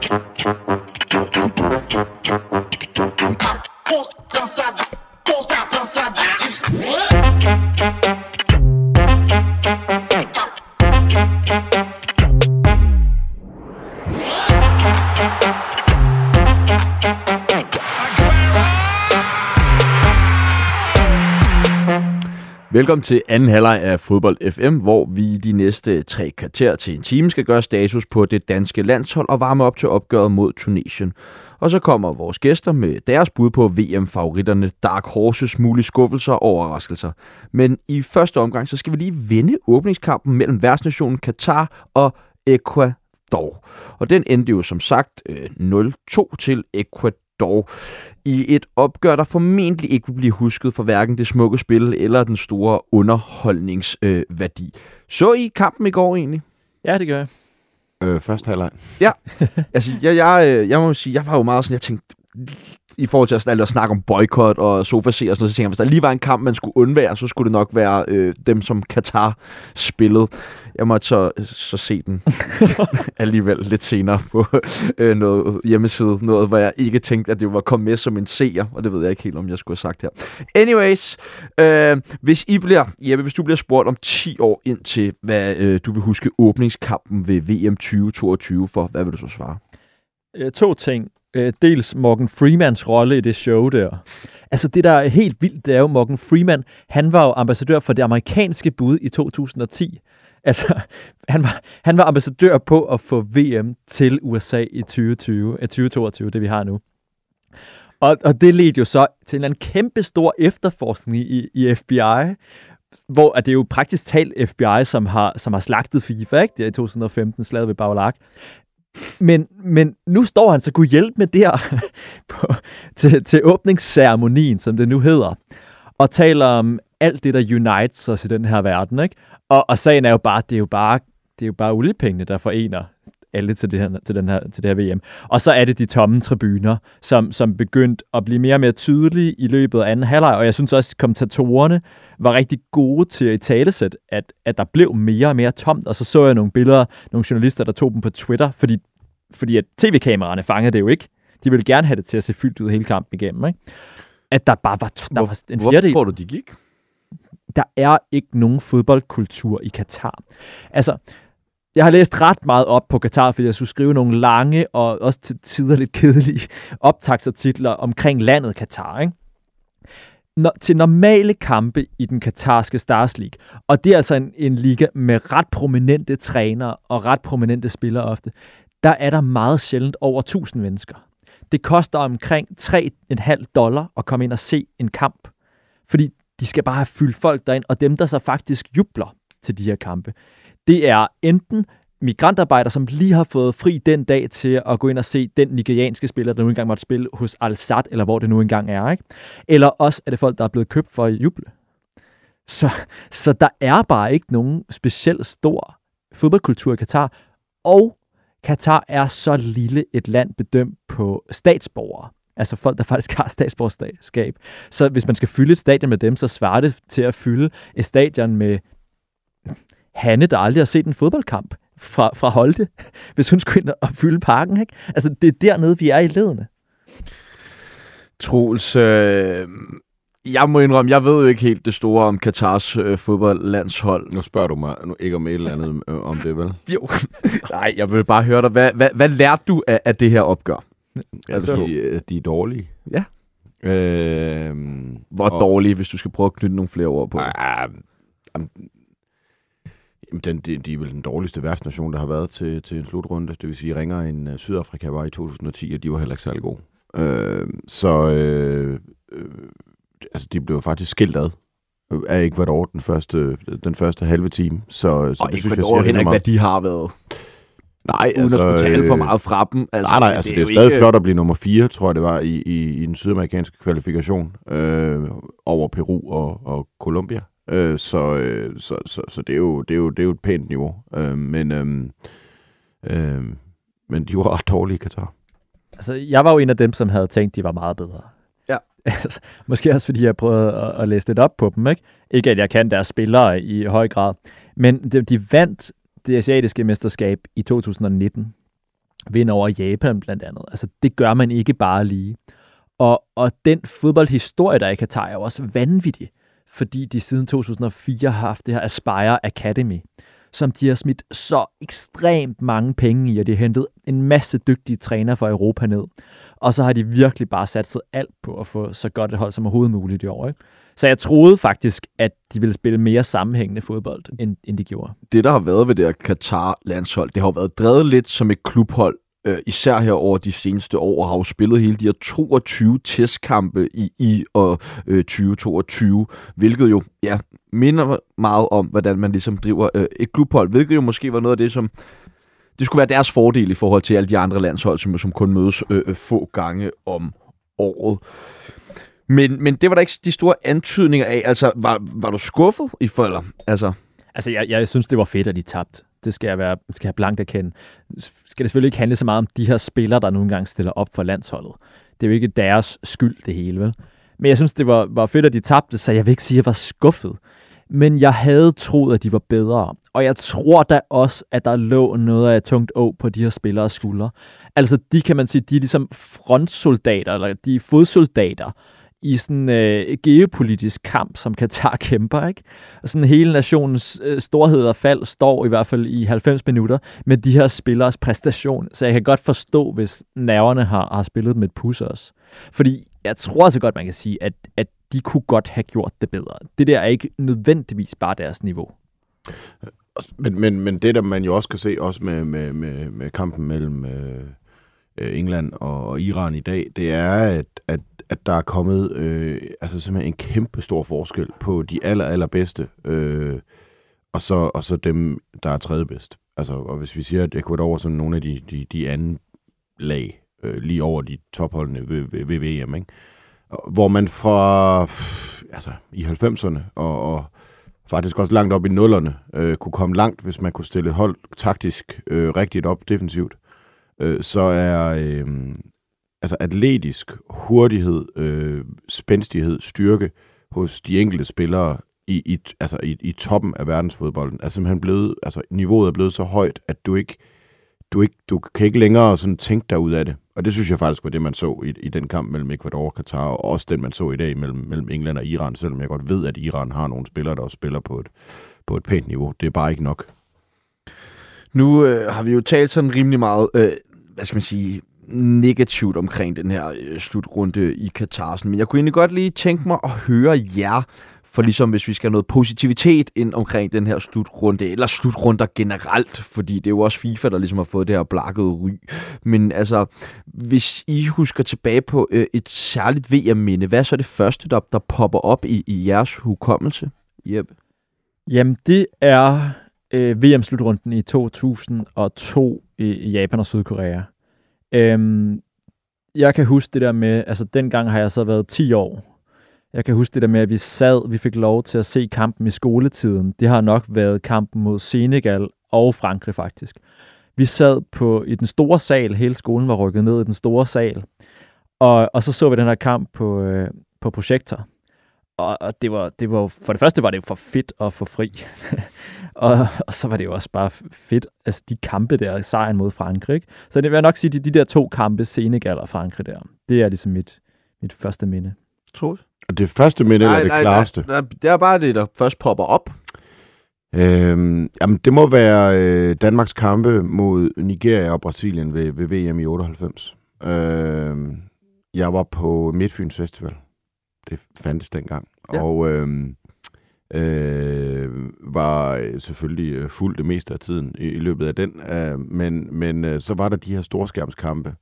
Pull down, pull down, pull down. Velkommen til anden halvleg af Fodbold FM, hvor vi de næste tre kvarter til en time skal gøre status på det danske landshold og varme op til opgøret mod Tunesien. Og så kommer vores gæster med deres bud på VM-favoritterne, Dark Horses, mulige skuffelser og overraskelser. Men i første omgang, så skal vi lige vinde åbningskampen mellem værtsnationen Katar og Ecuador. Og den endte jo som sagt øh, 0-2 til Ecuador dog i et opgør, der formentlig ikke vil blive husket for hverken det smukke spil eller den store underholdningsværdi. Øh, så I kampen i går egentlig? Ja, det gør jeg. Øh, første halvleg. Ja, altså jeg, jeg, øh, jeg må sige, jeg var jo meget sådan, jeg tænkte, i forhold til at, at snakke om boykot og sofa og sådan noget, så tænker jeg, hvis der lige var en kamp, man skulle undvære, så skulle det nok være øh, dem, som Katar spillede. Jeg måtte så, så se den alligevel lidt senere på øh, noget hjemmeside, noget, hvor jeg ikke tænkte, at det var kommet med som en seer, og det ved jeg ikke helt, om jeg skulle have sagt her. Anyways, øh, hvis I bliver, Jeppe, hvis du bliver spurgt om 10 år ind til, hvad øh, du vil huske åbningskampen ved VM 2022 for, hvad vil du så svare? Øh, to ting øh, dels Morgan Freemans rolle i det show der. Altså det, der er helt vildt, det er jo Morgan Freeman, han var jo ambassadør for det amerikanske bud i 2010. Altså, han var, han var ambassadør på at få VM til USA i 2020, eh, 2022, det vi har nu. Og, og det ledte jo så til en kæmpe stor efterforskning i, i FBI, hvor at det er jo praktisk talt FBI, som har, som har slagtet FIFA, ikke? Det er i 2015, slaget ved Bagelak. Men, men nu står han så kunne hjælpe med der på, til, til åbningsceremonien, som det nu hedder, og taler om alt det, der unites os i den her verden. Ikke? Og, og sagen er jo bare, det er jo bare, det er jo bare oliepengene, der forener alle til det, her, til, den her, til det her VM. Og så er det de tomme tribuner, som, som begyndte at blive mere og mere tydelige i løbet af anden halvleg, og jeg synes også, at kommentatorerne var rigtig gode til at i talesæt, at, at der blev mere og mere tomt, og så så jeg nogle billeder, nogle journalister, der tog dem på Twitter, fordi, fordi at tv-kameraerne fangede det jo ikke. De ville gerne have det til at se fyldt ud hele kampen igennem, ikke? At der bare var, der Hvor, var en hvor fjerdedel. tror du, de gik? Der er ikke nogen fodboldkultur i Katar. Altså, jeg har læst ret meget op på Katar, fordi jeg skulle skrive nogle lange og også til tider lidt kedelige optagsartikler omkring landet Katar. Ikke? No, til normale kampe i den katarske Stars League, og det er altså en, en liga med ret prominente trænere og ret prominente spillere ofte, der er der meget sjældent over 1000 mennesker. Det koster omkring 3,5 dollar at komme ind og se en kamp, fordi de skal bare have fyldt folk derind, og dem, der så faktisk jubler til de her kampe, det er enten migrantarbejdere, som lige har fået fri den dag til at gå ind og se den nigerianske spiller, der nu engang måtte spille hos Al-Sad, eller hvor det nu engang er. Ikke? Eller også er det folk, der er blevet købt for at juble. Så, så der er bare ikke nogen specielt stor fodboldkultur i Katar, og Katar er så lille et land bedømt på statsborgere. Altså folk, der faktisk har statsborgerskab. Så hvis man skal fylde et stadion med dem, så svarer det til at fylde et stadion med Hanne, der aldrig har set en fodboldkamp fra, fra Holte, hvis hun skulle ind og fylde parken. Ikke? Altså, det er dernede, vi er i ledende. Troels, øh, jeg må indrømme, jeg ved jo ikke helt det store om Katars øh, fodboldlandshold. Nu spørger du mig nu ikke om et eller andet øh, om det, vel? Jo. Nej, jeg vil bare høre dig. Hvad, hvad, hvad lærte du af, af det her opgør? Altså, de, øh, de er dårlige. Ja. Øh, Hvor og- dårlige, hvis du skal prøve at knytte nogle flere ord på. Ah, jamen, den, de, de er vel den dårligste værtsnation, der har været til, til en slutrunde. Det vil sige, ringere end uh, Sydafrika var i 2010, og de var heller ikke særlig gode. Øh, så øh, øh, altså, de blev faktisk skilt ad af Ecuador den første, den første halve time. Så, så og det ikke synes jeg over siger heller ikke, hvad de har været. Nej, Uden at skulle tale for øh, meget fra dem. Altså, nej, nej, altså det er jo jo stadig ikke- flot at blive nummer 4, tror jeg det var, i, i, i den sydamerikanske kvalifikation øh, over Peru og, og Colombia. Øh, så, øh, så, så, så det, er jo, det, er jo, det er jo et pænt niveau. Øh, men, øh, øh, men de var ret dårlige i Katar. Altså, jeg var jo en af dem, som havde tænkt, de var meget bedre. Ja. Altså, Måske også, fordi jeg prøvede at, at læse lidt op på dem. Ikke, ikke at jeg kan deres spillere i høj grad. Men de, de vandt det asiatiske mesterskab i 2019. vinder over Japan blandt andet. Altså, det gør man ikke bare lige. Og, og den fodboldhistorie, der er i Katar, er jo også vanvittig, fordi de siden 2004 har haft det her Aspire Academy, som de har smidt så ekstremt mange penge i, og de har hentet en masse dygtige træner fra Europa ned. Og så har de virkelig bare satset alt på at få så godt et hold som overhovedet muligt i år. Ikke? Så jeg troede faktisk, at de ville spille mere sammenhængende fodbold, end, end de gjorde. Det, der har været ved det her Katar-landshold, det har jo været drevet lidt som et klubhold, øh, især her over de seneste år, og har jo spillet hele de her 22 testkampe i, i og øh, 2022, hvilket jo ja, minder meget om, hvordan man ligesom driver øh, et klubhold, hvilket jo måske var noget af det, som det skulle være deres fordel i forhold til alle de andre landshold, som, som kun mødes øh, øh, få gange om året. Men, men det var der ikke de store antydninger af. Altså, var, var du skuffet i folder? Altså, altså jeg, jeg synes, det var fedt, at de tabte. Det skal jeg, være, skal jeg blankt erkende. Skal det selvfølgelig ikke handle så meget om de her spillere, der nogle gange stiller op for landsholdet. Det er jo ikke deres skyld, det hele, vel? Men jeg synes, det var, var fedt, at de tabte, så jeg vil ikke sige, at jeg var skuffet. Men jeg havde troet, at de var bedre. Og jeg tror da også, at der lå noget af tungt å på de her spillere skuldre. Altså, de kan man sige, de er ligesom frontsoldater, eller de er fodsoldater, i sådan øh, geopolitisk kamp, som Katar kæmper. Ikke? Og sådan hele nationens øh, storhed og fald står i hvert fald i 90 minutter med de her spillers præstation. Så jeg kan godt forstå, hvis nerverne har, har spillet med et pus også. Fordi jeg tror altså godt, man kan sige, at, at de kunne godt have gjort det bedre. Det der er ikke nødvendigvis bare deres niveau. Øh, men, men, men det, der man jo også kan se, også med, med, med, med kampen mellem øh, øh Øh, England og Iran i dag, det er, at, at at der er kommet øh, altså simpelthen en kæmpe stor forskel på de aller, allerbedste, øh, og, så, og så dem, der er tredje bedst. Altså, og hvis vi siger, at Ecuador er sådan nogle af de, de, de anden lag, øh, lige over de topholdene ved, ved, ved VM, ikke? hvor man fra altså, i 90'erne og, og faktisk også langt op i nullerne øh, kunne komme langt, hvis man kunne stille et hold taktisk øh, rigtigt op defensivt, øh, Øh, så er, øh, altså atletisk hurtighed, øh, spændstighed, styrke hos de enkelte spillere i, i, altså i, i toppen af verdensfodbolden er simpelthen blevet, altså niveauet er blevet så højt, at du ikke, du ikke, du kan ikke længere sådan tænke dig ud af det. Og det synes jeg faktisk var det, man så i, i den kamp mellem Ecuador og Katar, og også den, man så i dag mellem, mellem England og Iran, selvom jeg godt ved, at Iran har nogle spillere, der også spiller på et, på et pænt niveau. Det er bare ikke nok. Nu øh, har vi jo talt sådan rimelig meget, øh, hvad skal man sige, negativt omkring den her øh, slutrunde i Katar. Men jeg kunne egentlig godt lige tænke mig at høre jer, for ligesom hvis vi skal have noget positivitet ind omkring den her slutrunde, eller slutrunder generelt, fordi det er jo også FIFA, der ligesom har fået det her blakkede ry. Men altså, hvis I husker tilbage på øh, et særligt VM-minde, hvad er så det første, der, der popper op i, i jeres hukommelse? Jeppe? Jamen, det er øh, VM-slutrunden i 2002 i Japan og Sydkorea. Øhm, jeg kan huske det der med, altså dengang har jeg så været 10 år. Jeg kan huske det der med, at vi sad, vi fik lov til at se kampen i skoletiden. Det har nok været kampen mod Senegal og Frankrig faktisk. Vi sad på i den store sal, hele skolen var rykket ned i den store sal, og, og så så vi den her kamp på, øh, på projektor. Og, og det var, det var, for det første var det for fedt at få fri. og, og så var det jo også bare fedt, altså de kampe der, sejren mod Frankrig. Ikke? Så det vil jeg nok sige, de, de der to kampe, Senegal og Frankrig der, det er ligesom mit, mit første minde. Troels? Og det første minde nej, er det nej, klareste? Nej, nej, det er bare det, der først popper op. Øhm, jamen, det må være øh, Danmarks kampe mod Nigeria og Brasilien ved, ved VM i 98. Øhm, jeg var på Midtfyns Festival. Det fandtes dengang. Ja. Og øhm, øh, var selvfølgelig øh, fuld det meste af tiden i, i løbet af den. Øh, men men øh, så var der de her storskærmskampe.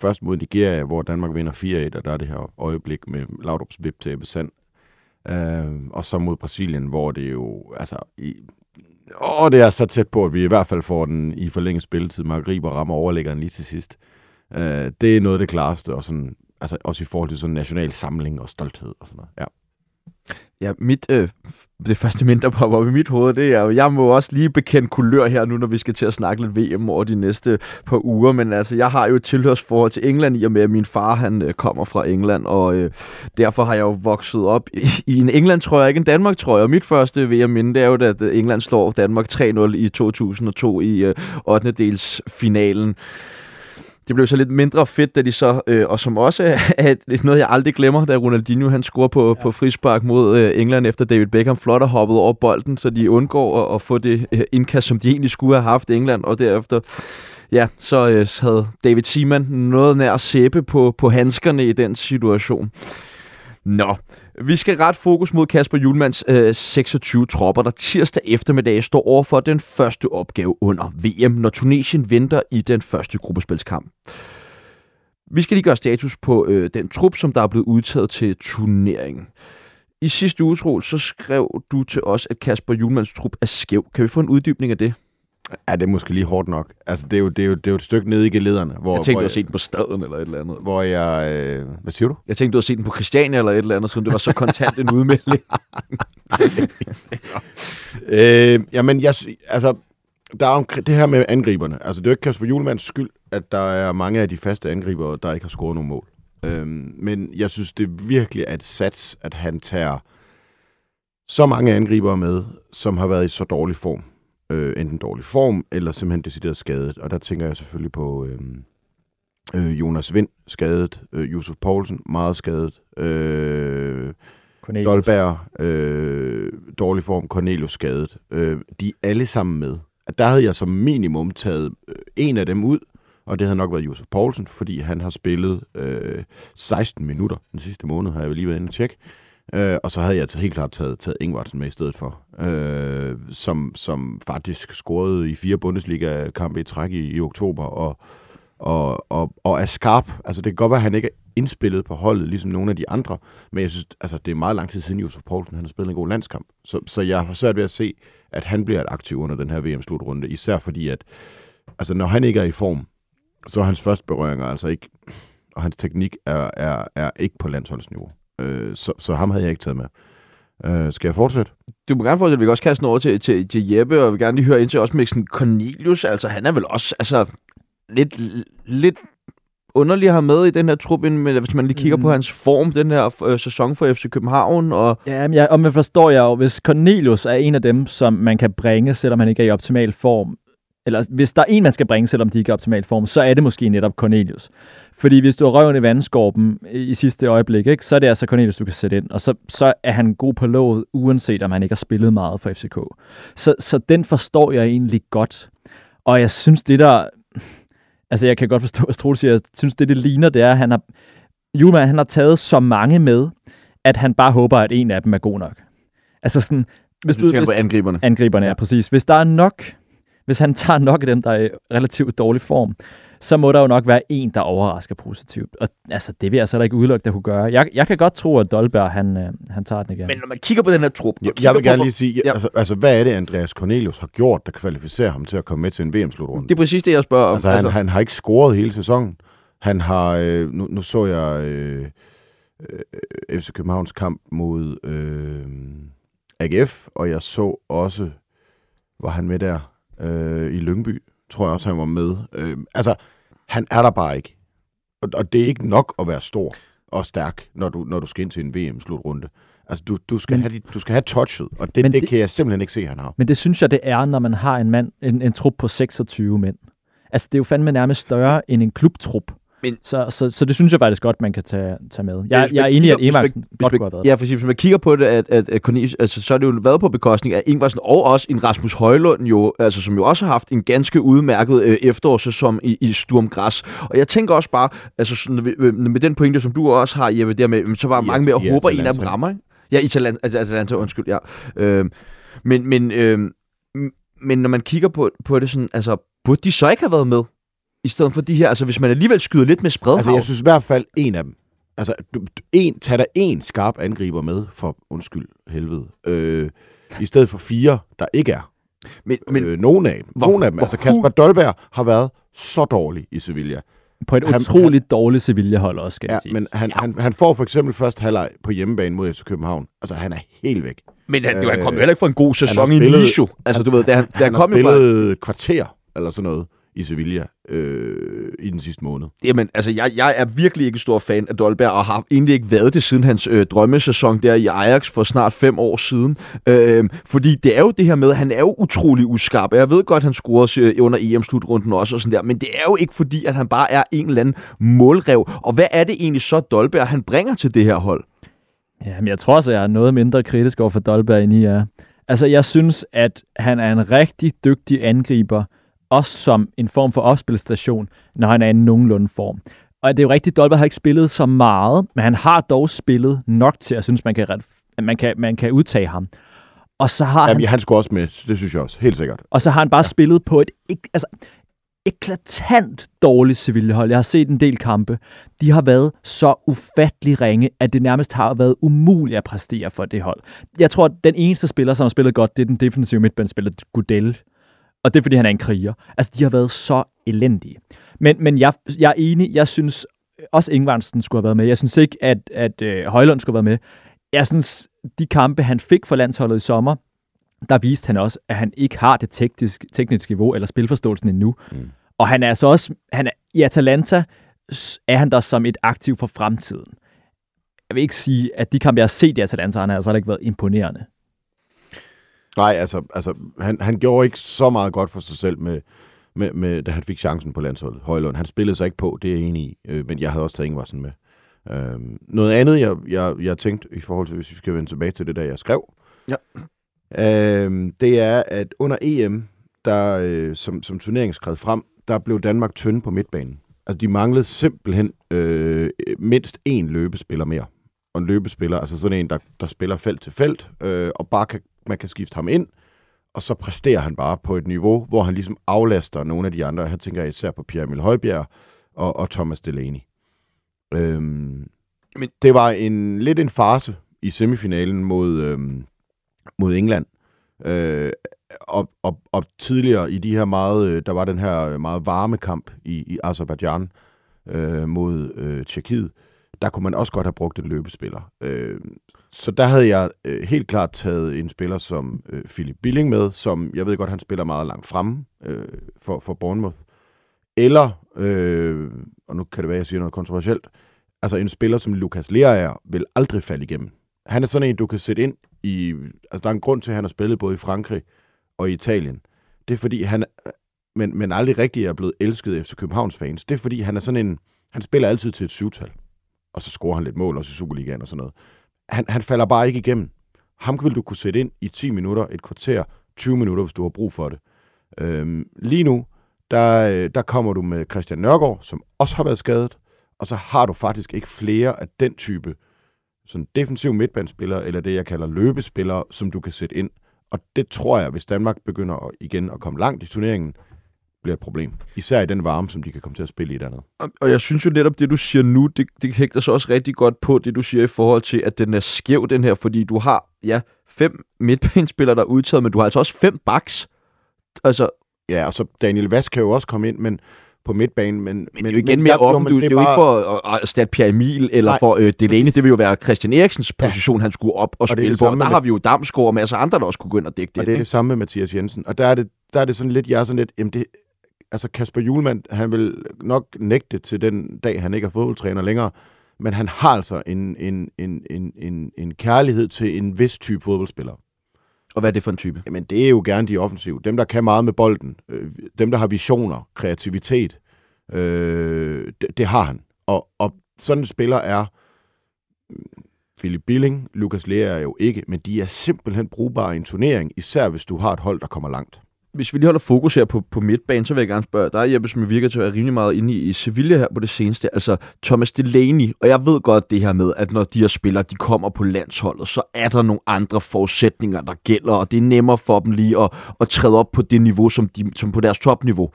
Først mod Nigeria, hvor Danmark vinder 4-1, og der er det her øjeblik med Laudrup's vip til Sand. Øh, og så mod Brasilien, hvor det jo, altså, i, åh, det er så tæt på, at vi i hvert fald får den i forlænget spilletid. Mark Riber rammer overlæggeren lige til sidst. Øh, det er noget af det klareste, og sådan, altså også i forhold til sådan national samling og stolthed og sådan noget. Ja. Ja, mit, øh, det første mindre popper op i mit hoved, det er jo, jeg må også lige bekende kulør her nu, når vi skal til at snakke lidt VM over de næste par uger, men altså, jeg har jo et tilhørsforhold til England i og med, at min far, han øh, kommer fra England, og øh, derfor har jeg jo vokset op i, i en England, tror jeg, ikke en Danmark, tror jeg, og mit første VM-minde, det er jo, at øh, England slår Danmark 3-0 i 2002 i øh, 8. dels finalen det blev så lidt mindre fedt, da de så, øh, og som også er noget, jeg aldrig glemmer, da Ronaldinho han scorer på, ja. på frispark mod øh, England efter David Beckham flot og hoppet over bolden, så de undgår at, at få det øh, indkast, som de egentlig skulle have haft England, og derefter ja, så øh, havde David Seaman noget nær at sæbe på, på handskerne i den situation. Nå, vi skal ret fokus mod Kasper Julmans øh, 26 tropper, der tirsdag eftermiddag står over for den første opgave under VM, når Tunesien venter i den første gruppespilskamp. Vi skal lige gøre status på øh, den trup, som der er blevet udtaget til turneringen. I sidste uge, så skrev du til os, at Kasper Julmans trup er skæv. Kan vi få en uddybning af det? Ja, det er måske lige hårdt nok. Altså, det er jo, det er jo, det er jo et stykke nede i gelederne. Hvor, jeg tænkte, hvor du har set den på staden eller et eller andet. Hvor jeg... Øh, hvad siger du? Jeg tænkte, du har set den på Christiania eller et eller andet, så det var så kontant en udmelding. øh, jamen, jeg, altså, der er det her med angriberne. Altså, det er jo ikke Kasper Julemands skyld, at der er mange af de faste angribere, der ikke har scoret nogen mål. Øhm, men jeg synes, det virkelig er et sats, at han tager så mange angribere med, som har været i så dårlig form øh, enten dårlig form, eller simpelthen decideret skadet. Og der tænker jeg selvfølgelig på øh, øh, Jonas Vind skadet, øh, Josef Poulsen meget skadet, øh, Cornelius. Dolberg øh, dårlig form, Cornelius skadet. Øh, de er alle sammen med. At der havde jeg som minimum taget øh, en af dem ud, og det havde nok været Josef Poulsen, fordi han har spillet øh, 16 minutter den sidste måned, har jeg lige været inde og tjekke. Øh, og så havde jeg altså helt klart taget, taget Ingvartsen med i stedet for, øh, som, som faktisk scorede i fire Bundesliga-kampe i træk i, i oktober, og, og, og, og er skarp. Altså det kan godt være, at han ikke er indspillet på holdet, ligesom nogle af de andre, men jeg synes, altså, det er meget lang tid siden Josef Poulsen han har spillet en god landskamp. Så, så jeg har svært ved at se, at han bliver et aktiv under den her VM-slutrunde, især fordi, at altså, når han ikke er i form, så er hans første berøringer altså ikke, og hans teknik er, er, er ikke på landsholdsniveau. Øh, så, så ham havde jeg ikke taget med. Øh, skal jeg fortsætte? Du må gerne fortsætte. Vi kan også kaste den over til, til, til Jeppe, og vi vil gerne lige høre ind til også med sådan Cornelius. Altså, han er vel også altså, lidt, lidt underlig at have med i den her trup, men hvis man lige kigger mm. på hans form, den her øh, sæson for FC København. Og... Ja, men jeg, og man forstår jeg jo, hvis Cornelius er en af dem, som man kan bringe, selvom han ikke er i optimal form, eller hvis der er en, man skal bringe, selvom de ikke er i optimal form, så er det måske netop Cornelius. Fordi hvis du har røven i vandskorpen i sidste øjeblik, ikke, så er det altså Cornelius, du kan sætte ind. Og så, så er han god på låget, uanset om han ikke har spillet meget for FCK. Så, så den forstår jeg egentlig godt. Og jeg synes, det der... Altså, jeg kan godt forstå, hvad Troels siger. Jeg synes, det, det ligner, det er, at han har... Julemand, han har taget så mange med, at han bare håber, at en af dem er god nok. Altså sådan... Hvis du, du på angriberne. Angriberne, ja. ja, præcis. Hvis der er nok... Hvis han tager nok af dem, der er i relativt dårlig form, så må der jo nok være en, der overrasker positivt. Og altså, det vil jeg så da ikke udelukke, der kunne gøre. Jeg, jeg kan godt tro, at Dolberg, han, øh, han tager den igen. Men når man kigger på den her trup... Jeg, jeg vil gerne lige sige, ja. altså, altså, hvad er det, Andreas Cornelius har gjort, der kvalificerer ham til at komme med til en VM-slutrunde? Det er præcis det, jeg spørger om. Altså, han, altså. han har ikke scoret hele sæsonen. Han har... Øh, nu, nu så jeg øh, øh, FC Københavns kamp mod øh, AGF, og jeg så også... Var han med der øh, i Lyngby? Tror jeg også, han var med. Øh, altså, han er der bare ikke. Og, og det er ikke nok at være stor og stærk, når du, når du skal ind til en VM-slutrunde. Altså, du, du, skal men, have, du skal have touchet, og det, det, det kan jeg simpelthen ikke se, han har. Men det synes jeg, det er, når man har en mand, en, en trup på 26 mænd. Altså, det er jo fandme nærmest større end en klubtrup. Men, så, så, så det synes jeg faktisk godt, man kan tage, tage med. Jeg, jeg er enig i, at Emarksen godt kunne have været Ja, for hvis man kigger på det, at, at, at Cornelius, altså, så er det jo været på bekostning af Ingvarsen og også en Rasmus Højlund, jo, altså, som jo også har haft en ganske udmærket øh, efterårssæson i, i Sturm Græs. Og jeg tænker også bare, altså sådan, med, med den pointe, som du også har, Jeppe, der med, så var ja, mange mere håber, en af dem rammer. Ikke? Ja, Italien, altså, Atalanta, undskyld, ja. Øh, men, men, øh, men når man kigger på, på det sådan, altså, burde de så ikke have været med? I stedet for de her, altså hvis man alligevel skyder lidt med spredhavn. Altså jeg synes i hvert fald en af dem. Altså, du, en, tag der en skarp angriber med, for undskyld helvede, øh, i stedet for fire, der ikke er. Men, men øh, nogen af dem. Hvor, nogen af dem. Altså Kasper Dolberg har været så dårlig i Sevilla. På et han, utroligt han, dårligt Sevilla-hold også, skal ja, jeg sige. men han, ja. han, han får for eksempel først halvleg på hjemmebane mod FC København. Altså, han er helt væk. Men han, øh, han kom jo heller ikke for en god sæson i Nisho. Altså, du ved, da han, han, han kom har spillet bare... kvarter, eller sådan noget i Sevilla øh, i den sidste måned. Jamen, altså, jeg, jeg er virkelig ikke stor fan af Dolberg, og har egentlig ikke været det siden hans øh, drømmesæson der i Ajax for snart fem år siden. Øh, fordi det er jo det her med, at han er jo utrolig uskarp. Jeg ved godt, at han scorede øh, under EM-slutrunden også og sådan der, men det er jo ikke fordi, at han bare er en eller anden målrev. Og hvad er det egentlig så, Dolberg han bringer til det her hold? Jamen, jeg tror også, jeg er noget mindre kritisk over for Dolberg, end I er. Altså, jeg synes, at han er en rigtig dygtig angriber, også som en form for opspilstation, når han er i en nogenlunde form. Og det er jo rigtigt, Dolberg har ikke spillet så meget, men han har dog spillet nok til, at jeg synes, man kan, man kan, man kan udtage ham. Og så har Jamen, han, han skulle også med, det synes jeg også, helt sikkert. og så har han bare ja. spillet på et altså, eklatant dårligt Sevilla-hold. Jeg har set en del kampe. De har været så ufattelig ringe, at det nærmest har været umuligt at præstere for det hold. Jeg tror, at den eneste spiller, som har spillet godt, det er den defensive midtbanespiller, Gudel. Og det er, fordi han er en kriger. Altså, de har været så elendige. Men, men jeg, jeg er enig. Jeg synes også Ingvarsen skulle have været med. Jeg synes ikke, at, at øh, Højlund skulle have været med. Jeg synes, de kampe, han fik for landsholdet i sommer, der viste han også, at han ikke har det tekniske, tekniske niveau eller spilforståelsen endnu. Mm. Og han er altså også, han er, i Atalanta er han der som et aktiv for fremtiden. Jeg vil ikke sige, at de kampe, jeg har set i Atalanta, han har altså ikke været imponerende. Nej, altså, altså han, han gjorde ikke så meget godt for sig selv, med, med, med, da han fik chancen på landsholdet. Højlund, han spillede sig ikke på, det er jeg enig i, øh, men jeg havde også taget Ingvarsen med. Øh, noget andet, jeg, jeg, jeg tænkte i forhold til, hvis vi skal vende tilbage til det, der jeg skrev, Ja. øh, det er, at under EM, der, øh, som, som turneringen skred frem, der blev Danmark tynde på midtbanen. Altså, de manglede simpelthen øh, mindst én løbespiller mere. Og en løbespiller, altså sådan en, der, der spiller felt til felt, øh, og bare kan, man kan skifte ham ind, og så præsterer han bare på et niveau, hvor han ligesom aflaster nogle af de andre. Her tænker jeg især på Pierre Emil Højbjerg og, og Thomas Delaney. Øhm, men det var en lidt en farse i semifinalen mod, øhm, mod England. Øh, og, og, og tidligere i de her meget, øh, der var den her meget varme kamp i, i Azerbaijan øh, mod øh, Tjekkiet, der kunne man også godt have brugt en løbespiller. Øh, så der havde jeg øh, helt klart taget en spiller som øh, Philip Billing med, som jeg ved godt, han spiller meget langt fremme øh, for, for Bournemouth. Eller, øh, og nu kan det være, at jeg siger noget kontroversielt, altså en spiller som Lukas Lerager vil aldrig falde igennem. Han er sådan en, du kan sætte ind i... Altså, der er en grund til, at han har spillet både i Frankrig og i Italien. Det er fordi, han men, men aldrig rigtig er blevet elsket efter Københavns fans. Det er fordi, han er sådan en... Han spiller altid til et syvtal. Og så scorer han lidt mål også i Superligaen og sådan noget. Han, han falder bare ikke igennem. Ham vil du kunne sætte ind i 10 minutter, et kvarter, 20 minutter, hvis du har brug for det. Øhm, lige nu, der, øh, der kommer du med Christian Nørgaard, som også har været skadet, og så har du faktisk ikke flere af den type sådan defensiv midtbandspillere, eller det, jeg kalder løbespillere, som du kan sætte ind. Og det tror jeg, hvis Danmark begynder at, igen at komme langt i turneringen, bliver et problem. Især i den varme, som de kan komme til at spille i dernede. Og, jeg synes jo netop, det du siger nu, det, det hægter så også rigtig godt på det, du siger i forhold til, at den er skæv, den her, fordi du har, ja, fem midtbanespillere, der er udtaget, men du har altså også fem backs. Altså, Ja, og så Daniel Vask kan jo også komme ind, men på midtbanen. Men, men, men det er jo igen mere offentligt. Det, det er jo bare... ikke for at erstatte Pierre Emil eller Nej. for øh, Delaney. Det vil jo være Christian Eriksens position, ja. han skulle op og, og spille på. Og der har vi jo Damsgaard og masser af andre, der også kunne gå ind og dække det. Og det er det samme med Mathias Jensen. Og der er det, der er det sådan lidt, jeg er sådan lidt, jamen det, altså Kasper Julemand, han vil nok nægte til den dag, han ikke er fodboldtræner længere, men han har altså en, en, en, en, en, en kærlighed til en vis type fodboldspiller. Og hvad er det for en type? Jamen, det er jo gerne de offensive. Dem, der kan meget med bolden. Øh, dem, der har visioner, kreativitet. Øh, det, det har han. Og, og sådan en spiller er Philip Billing, Lukas Lea er jo ikke, men de er simpelthen brugbare i en turnering, især hvis du har et hold, der kommer langt hvis vi lige holder fokus her på, på midtbanen, så vil jeg gerne spørge dig, Jeppe, som virker til at være rimelig meget inde i, i Sevilla her på det seneste. Altså, Thomas Delaney, og jeg ved godt det her med, at når de her spillere, de kommer på landsholdet, så er der nogle andre forudsætninger, der gælder, og det er nemmere for dem lige at, at træde op på det niveau, som, de, som på deres topniveau.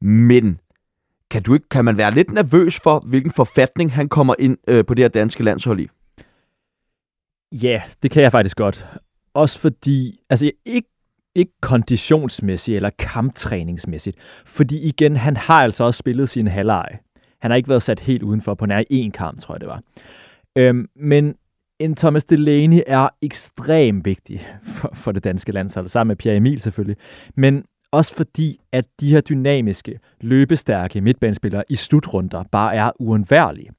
Men kan, du ikke, kan man være lidt nervøs for, hvilken forfatning han kommer ind øh, på det her danske landshold i? Ja, det kan jeg faktisk godt. Også fordi, altså ikke ikke konditionsmæssigt eller kamptræningsmæssigt. Fordi igen, han har altså også spillet sin halvleg. Han har ikke været sat helt udenfor på nær én kamp, tror jeg det var. Øhm, men en Thomas Delaney er ekstremt vigtig for, for det danske landshold, sammen med Pierre Emil selvfølgelig. Men Også fordi, at de her dynamiske, løbestærke midtbanespillere i slutrunder bare er uundværlige.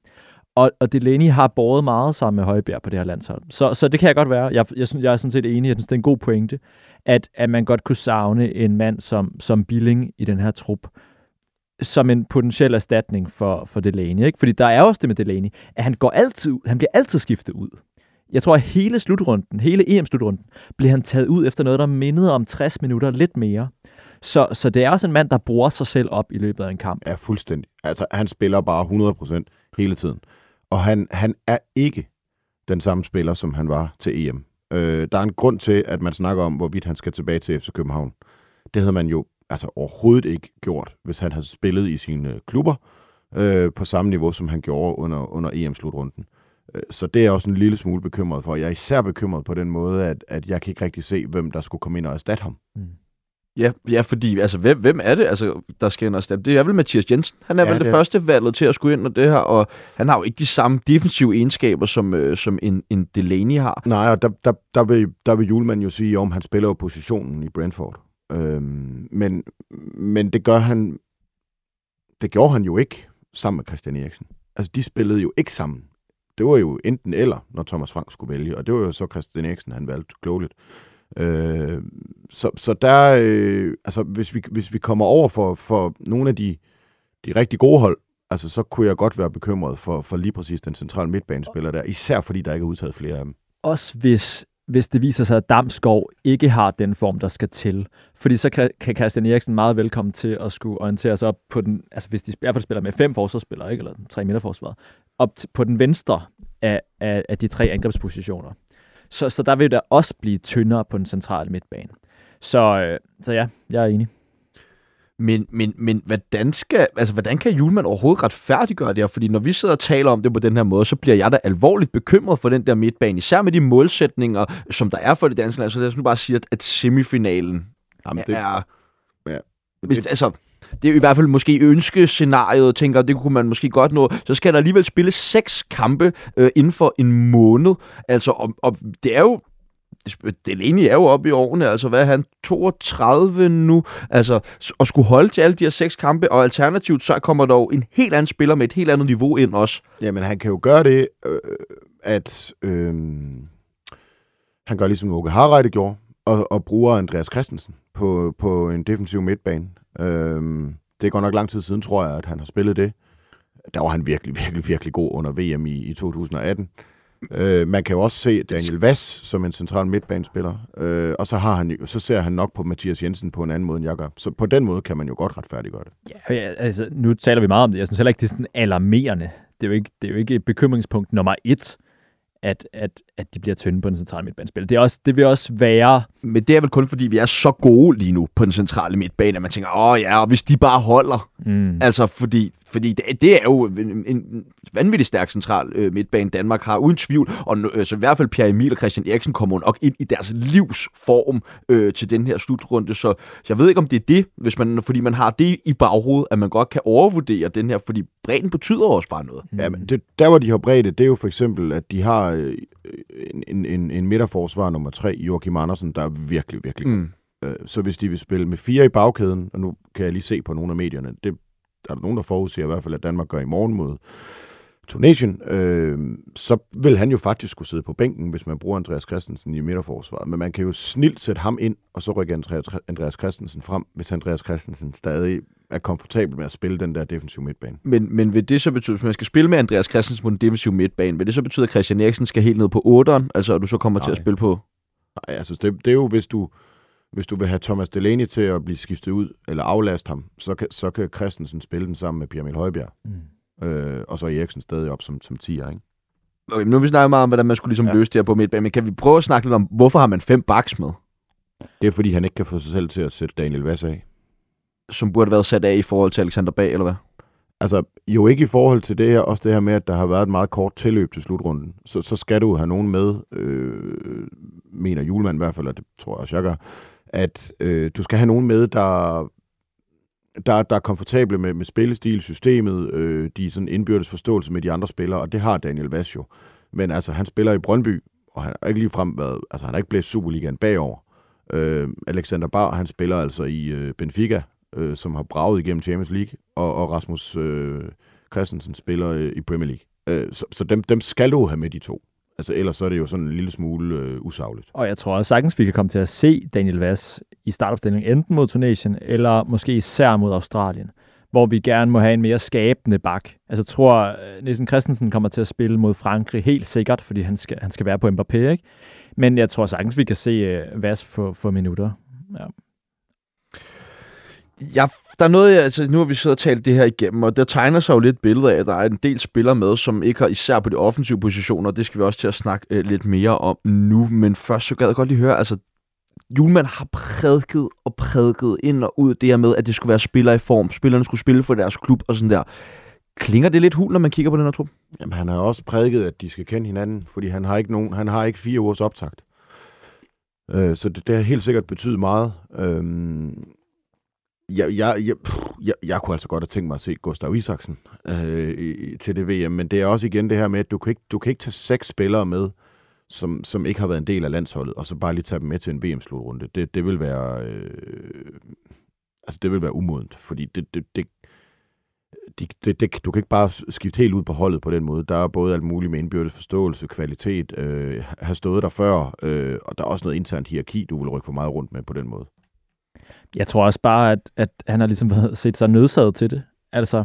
Og, og Delaney har båret meget sammen med Højbjerg på det her landshold. Så, så det kan jeg godt være. Jeg, jeg, synes, jeg er sådan set enig, at det er en god pointe, at, at man godt kunne savne en mand som, som Billing i den her trup som en potentiel erstatning for, for Delaney. Ikke? Fordi der er også det med Delaney, at han, går altid, han bliver altid skiftet ud. Jeg tror, at hele slutrunden, hele EM-slutrunden, blev han taget ud efter noget, der mindede om 60 minutter lidt mere. Så, så det er også en mand, der bruger sig selv op i løbet af en kamp. Ja, fuldstændig. Altså, han spiller bare 100% hele tiden. Og han, han er ikke den samme spiller, som han var til EM. Øh, der er en grund til, at man snakker om, hvorvidt han skal tilbage til FC København. Det havde man jo altså overhovedet ikke gjort, hvis han havde spillet i sine klubber øh, på samme niveau, som han gjorde under, under EM-slutrunden. Øh, så det er jeg også en lille smule bekymret for. Jeg er især bekymret på den måde, at, at jeg kan ikke rigtig se, hvem der skulle komme ind og erstatte ham. Mm. Ja, ja, fordi altså, hvem, hvem er det, altså, der skal ind og stemme? Det er vel Mathias Jensen. Han er ja, vel det, det første valget til at skulle ind og det her, og han har jo ikke de samme defensive egenskaber, som, øh, som en, en Delaney har. Nej, og der, der, der, vil, der vil Julemand jo sige, om han spiller jo positionen i Brentford. Øhm, men, men det gør han, det gjorde han jo ikke sammen med Christian Eriksen. Altså, de spillede jo ikke sammen. Det var jo enten eller, når Thomas Frank skulle vælge, og det var jo så Christian Eriksen, han valgte klogeligt. Øh, så, så der, øh, altså hvis vi, hvis vi kommer over for, for nogle af de, de rigtig gode hold, altså så kunne jeg godt være bekymret for, for lige præcis den centrale midtbanespiller der, især fordi der ikke er udtaget flere af dem. Også hvis, hvis det viser sig, at Damskov ikke har den form, der skal til. Fordi så kan, kan Christian Eriksen meget velkommen til at skulle orientere sig op på den, altså hvis de i hvert fald spiller med fem forsvarsspillere, ikke? eller tre midterforsvar, op til, på den venstre af, af, af de tre angrebspositioner. Så, så der vil der også blive tyndere på den centrale midtbane. Så, øh, så ja, jeg er enig. Men, men, men hvordan, skal, altså, hvordan kan Julemand overhovedet retfærdiggøre det her? Fordi når vi sidder og taler om det på den her måde, så bliver jeg da alvorligt bekymret for den der midtbane. Især med de målsætninger, som der er for det danske land. Så lad os nu bare sige, at, at semifinalen Jamen, det, er... Ja, hvis, det, altså, det er i hvert fald måske ønskescenariet, tænker det kunne man måske godt nå, så skal der alligevel spille seks kampe øh, inden for en måned. Altså, og, og det er jo Delaney er jo oppe i årene, altså hvad er han, 32 nu, altså og skulle holde til alle de her seks kampe, og alternativt så kommer der jo en helt anden spiller med et helt andet niveau ind også. Jamen han kan jo gøre det, øh, at øh, han gør ligesom Åke Harreide gjorde, og, og bruger Andreas Christensen på, på en defensiv midtbane. Øhm, det er godt nok lang tid siden, tror jeg, at han har spillet det. Der var han virkelig, virkelig, virkelig god under VM i, i 2018. Øh, man kan jo også se Daniel Vass som en central midtbanespiller, øh, og så, har han, så ser han nok på Mathias Jensen på en anden måde, end jeg gør. Så på den måde kan man jo godt retfærdiggøre det. Ja, altså, nu taler vi meget om det. Jeg synes heller ikke, det er sådan alarmerende. Det er jo ikke, det er jo ikke bekymringspunkt nummer et at, at, at de bliver tynde på den centrale midtbanespil. Det, er også, det vil også være... Men det er vel kun, fordi vi er så gode lige nu på den centrale midtbane, at man tænker, åh ja, og hvis de bare holder. Mm. Altså, fordi fordi det, det er jo en, en vanvittig stærk central øh, midtbane, Danmark har, uden tvivl. Og øh, så i hvert fald Pierre Emil og Christian Eriksen kommer nok ind i deres livsform øh, til den her slutrunde. Så, jeg ved ikke, om det er det, hvis man, fordi man har det i baghovedet, at man godt kan overvurdere den her, fordi bredden betyder også bare noget. Ja, men det, der hvor de har bredde, det er jo for eksempel, at de har øh, en, en, en midterforsvar nummer tre, Joachim Andersen, der er virkelig, virkelig mm. Øh, så hvis de vil spille med fire i bagkæden, og nu kan jeg lige se på nogle af medierne, det er der nogen, der forudsiger i hvert fald, at Danmark gør i morgen mod Tunesien, øh, så vil han jo faktisk skulle sidde på bænken, hvis man bruger Andreas Christensen i midterforsvaret. Men man kan jo snilt sætte ham ind, og så rykke Andreas Christensen frem, hvis Andreas Christensen stadig er komfortabel med at spille den der defensive midtbane. Men, men vil det så betyde, hvis man skal spille med Andreas Christensen på den defensive midtbane, vil det så betyde, at Christian Eriksen skal helt ned på 8'eren, altså at du så kommer Nej. til at spille på? Nej, altså det, det er jo, hvis du, hvis du vil have Thomas Delaney til at blive skiftet ud, eller aflaste ham, så kan, så kan Christensen spille den sammen med Pierre Emil Højbjerg. Mm. Øh, og så Eriksen stadig op som, som 10'er, ikke? Okay, nu har vi snakket meget om, hvordan man skulle ligesom ja. løse det her på midtbanen, men kan vi prøve at snakke lidt om, hvorfor har man fem baks med? Det er, fordi han ikke kan få sig selv til at sætte Daniel Vass af. Som burde have været sat af i forhold til Alexander Bag, eller hvad? Altså, jo ikke i forhold til det her, også det her med, at der har været et meget kort tilløb til slutrunden, så, så skal du have nogen med, øh, mener Julemand i hvert fald, og det tror jeg også, jeg gør, at øh, du skal have nogen med, der, der, der er komfortable med, med spillestil, systemet, øh, de sådan indbyrdes forståelse med de andre spillere, og det har Daniel Vasjo. Men altså, han spiller i Brøndby, og han har ikke lige frem været, altså han har ikke blæst Superligaen bagover. Øh, Alexander Bar, han spiller altså i øh, Benfica, øh, som har braget igennem Champions League, og, og Rasmus øh, Christensen spiller øh, i Premier League. Øh, så så dem, dem skal du have med, de to. Altså ellers så er det jo sådan en lille smule øh, usagligt. Og jeg tror også sagtens, vi kan komme til at se Daniel Vass i startopstillingen, enten mod Tunesien, eller måske især mod Australien, hvor vi gerne må have en mere skabende bak. Altså jeg tror, øh, Nielsen Christensen kommer til at spille mod Frankrig helt sikkert, fordi han skal, han skal være på Mbappé, ikke? Men jeg tror sagtens, vi kan se øh, Vass få, få minutter. Ja. Ja, der er noget, altså nu har vi siddet og talt det her igennem, og der tegner sig jo lidt billede af, at der er en del spillere med, som ikke har især på de offensive positioner, og det skal vi også til at snakke øh, lidt mere om nu. Men først så gad jeg godt lige høre, altså Julemand har prædiket og prædiket ind og ud det her med, at det skulle være spillere i form. Spillerne skulle spille for deres klub og sådan der. Klinger det lidt hul, når man kigger på den her trup? Jamen, han har også prædiket, at de skal kende hinanden, fordi han har ikke, nogen, han har ikke fire ugers optakt. Øh, så det, det har helt sikkert betydet meget. Øh, jeg, jeg, jeg, pff, jeg, jeg kunne altså godt have tænkt mig at se Gustav Isaksen øh, til det VM, men det er også igen det her med, at du kan ikke, du kan ikke tage seks spillere med, som, som ikke har været en del af landsholdet, og så bare lige tage dem med til en VM-slutrunde. Det, det vil være... Øh, altså, det vil være umodent, fordi det, det, det, det, det, det, du kan ikke bare skifte helt ud på holdet på den måde. Der er både alt muligt med indbyrdes forståelse, kvalitet, øh, have stået der før, øh, og der er også noget internt hierarki, du vil rykke for meget rundt med på den måde. Jeg tror også bare, at, at han har ligesom set sig nødsaget til det. Altså,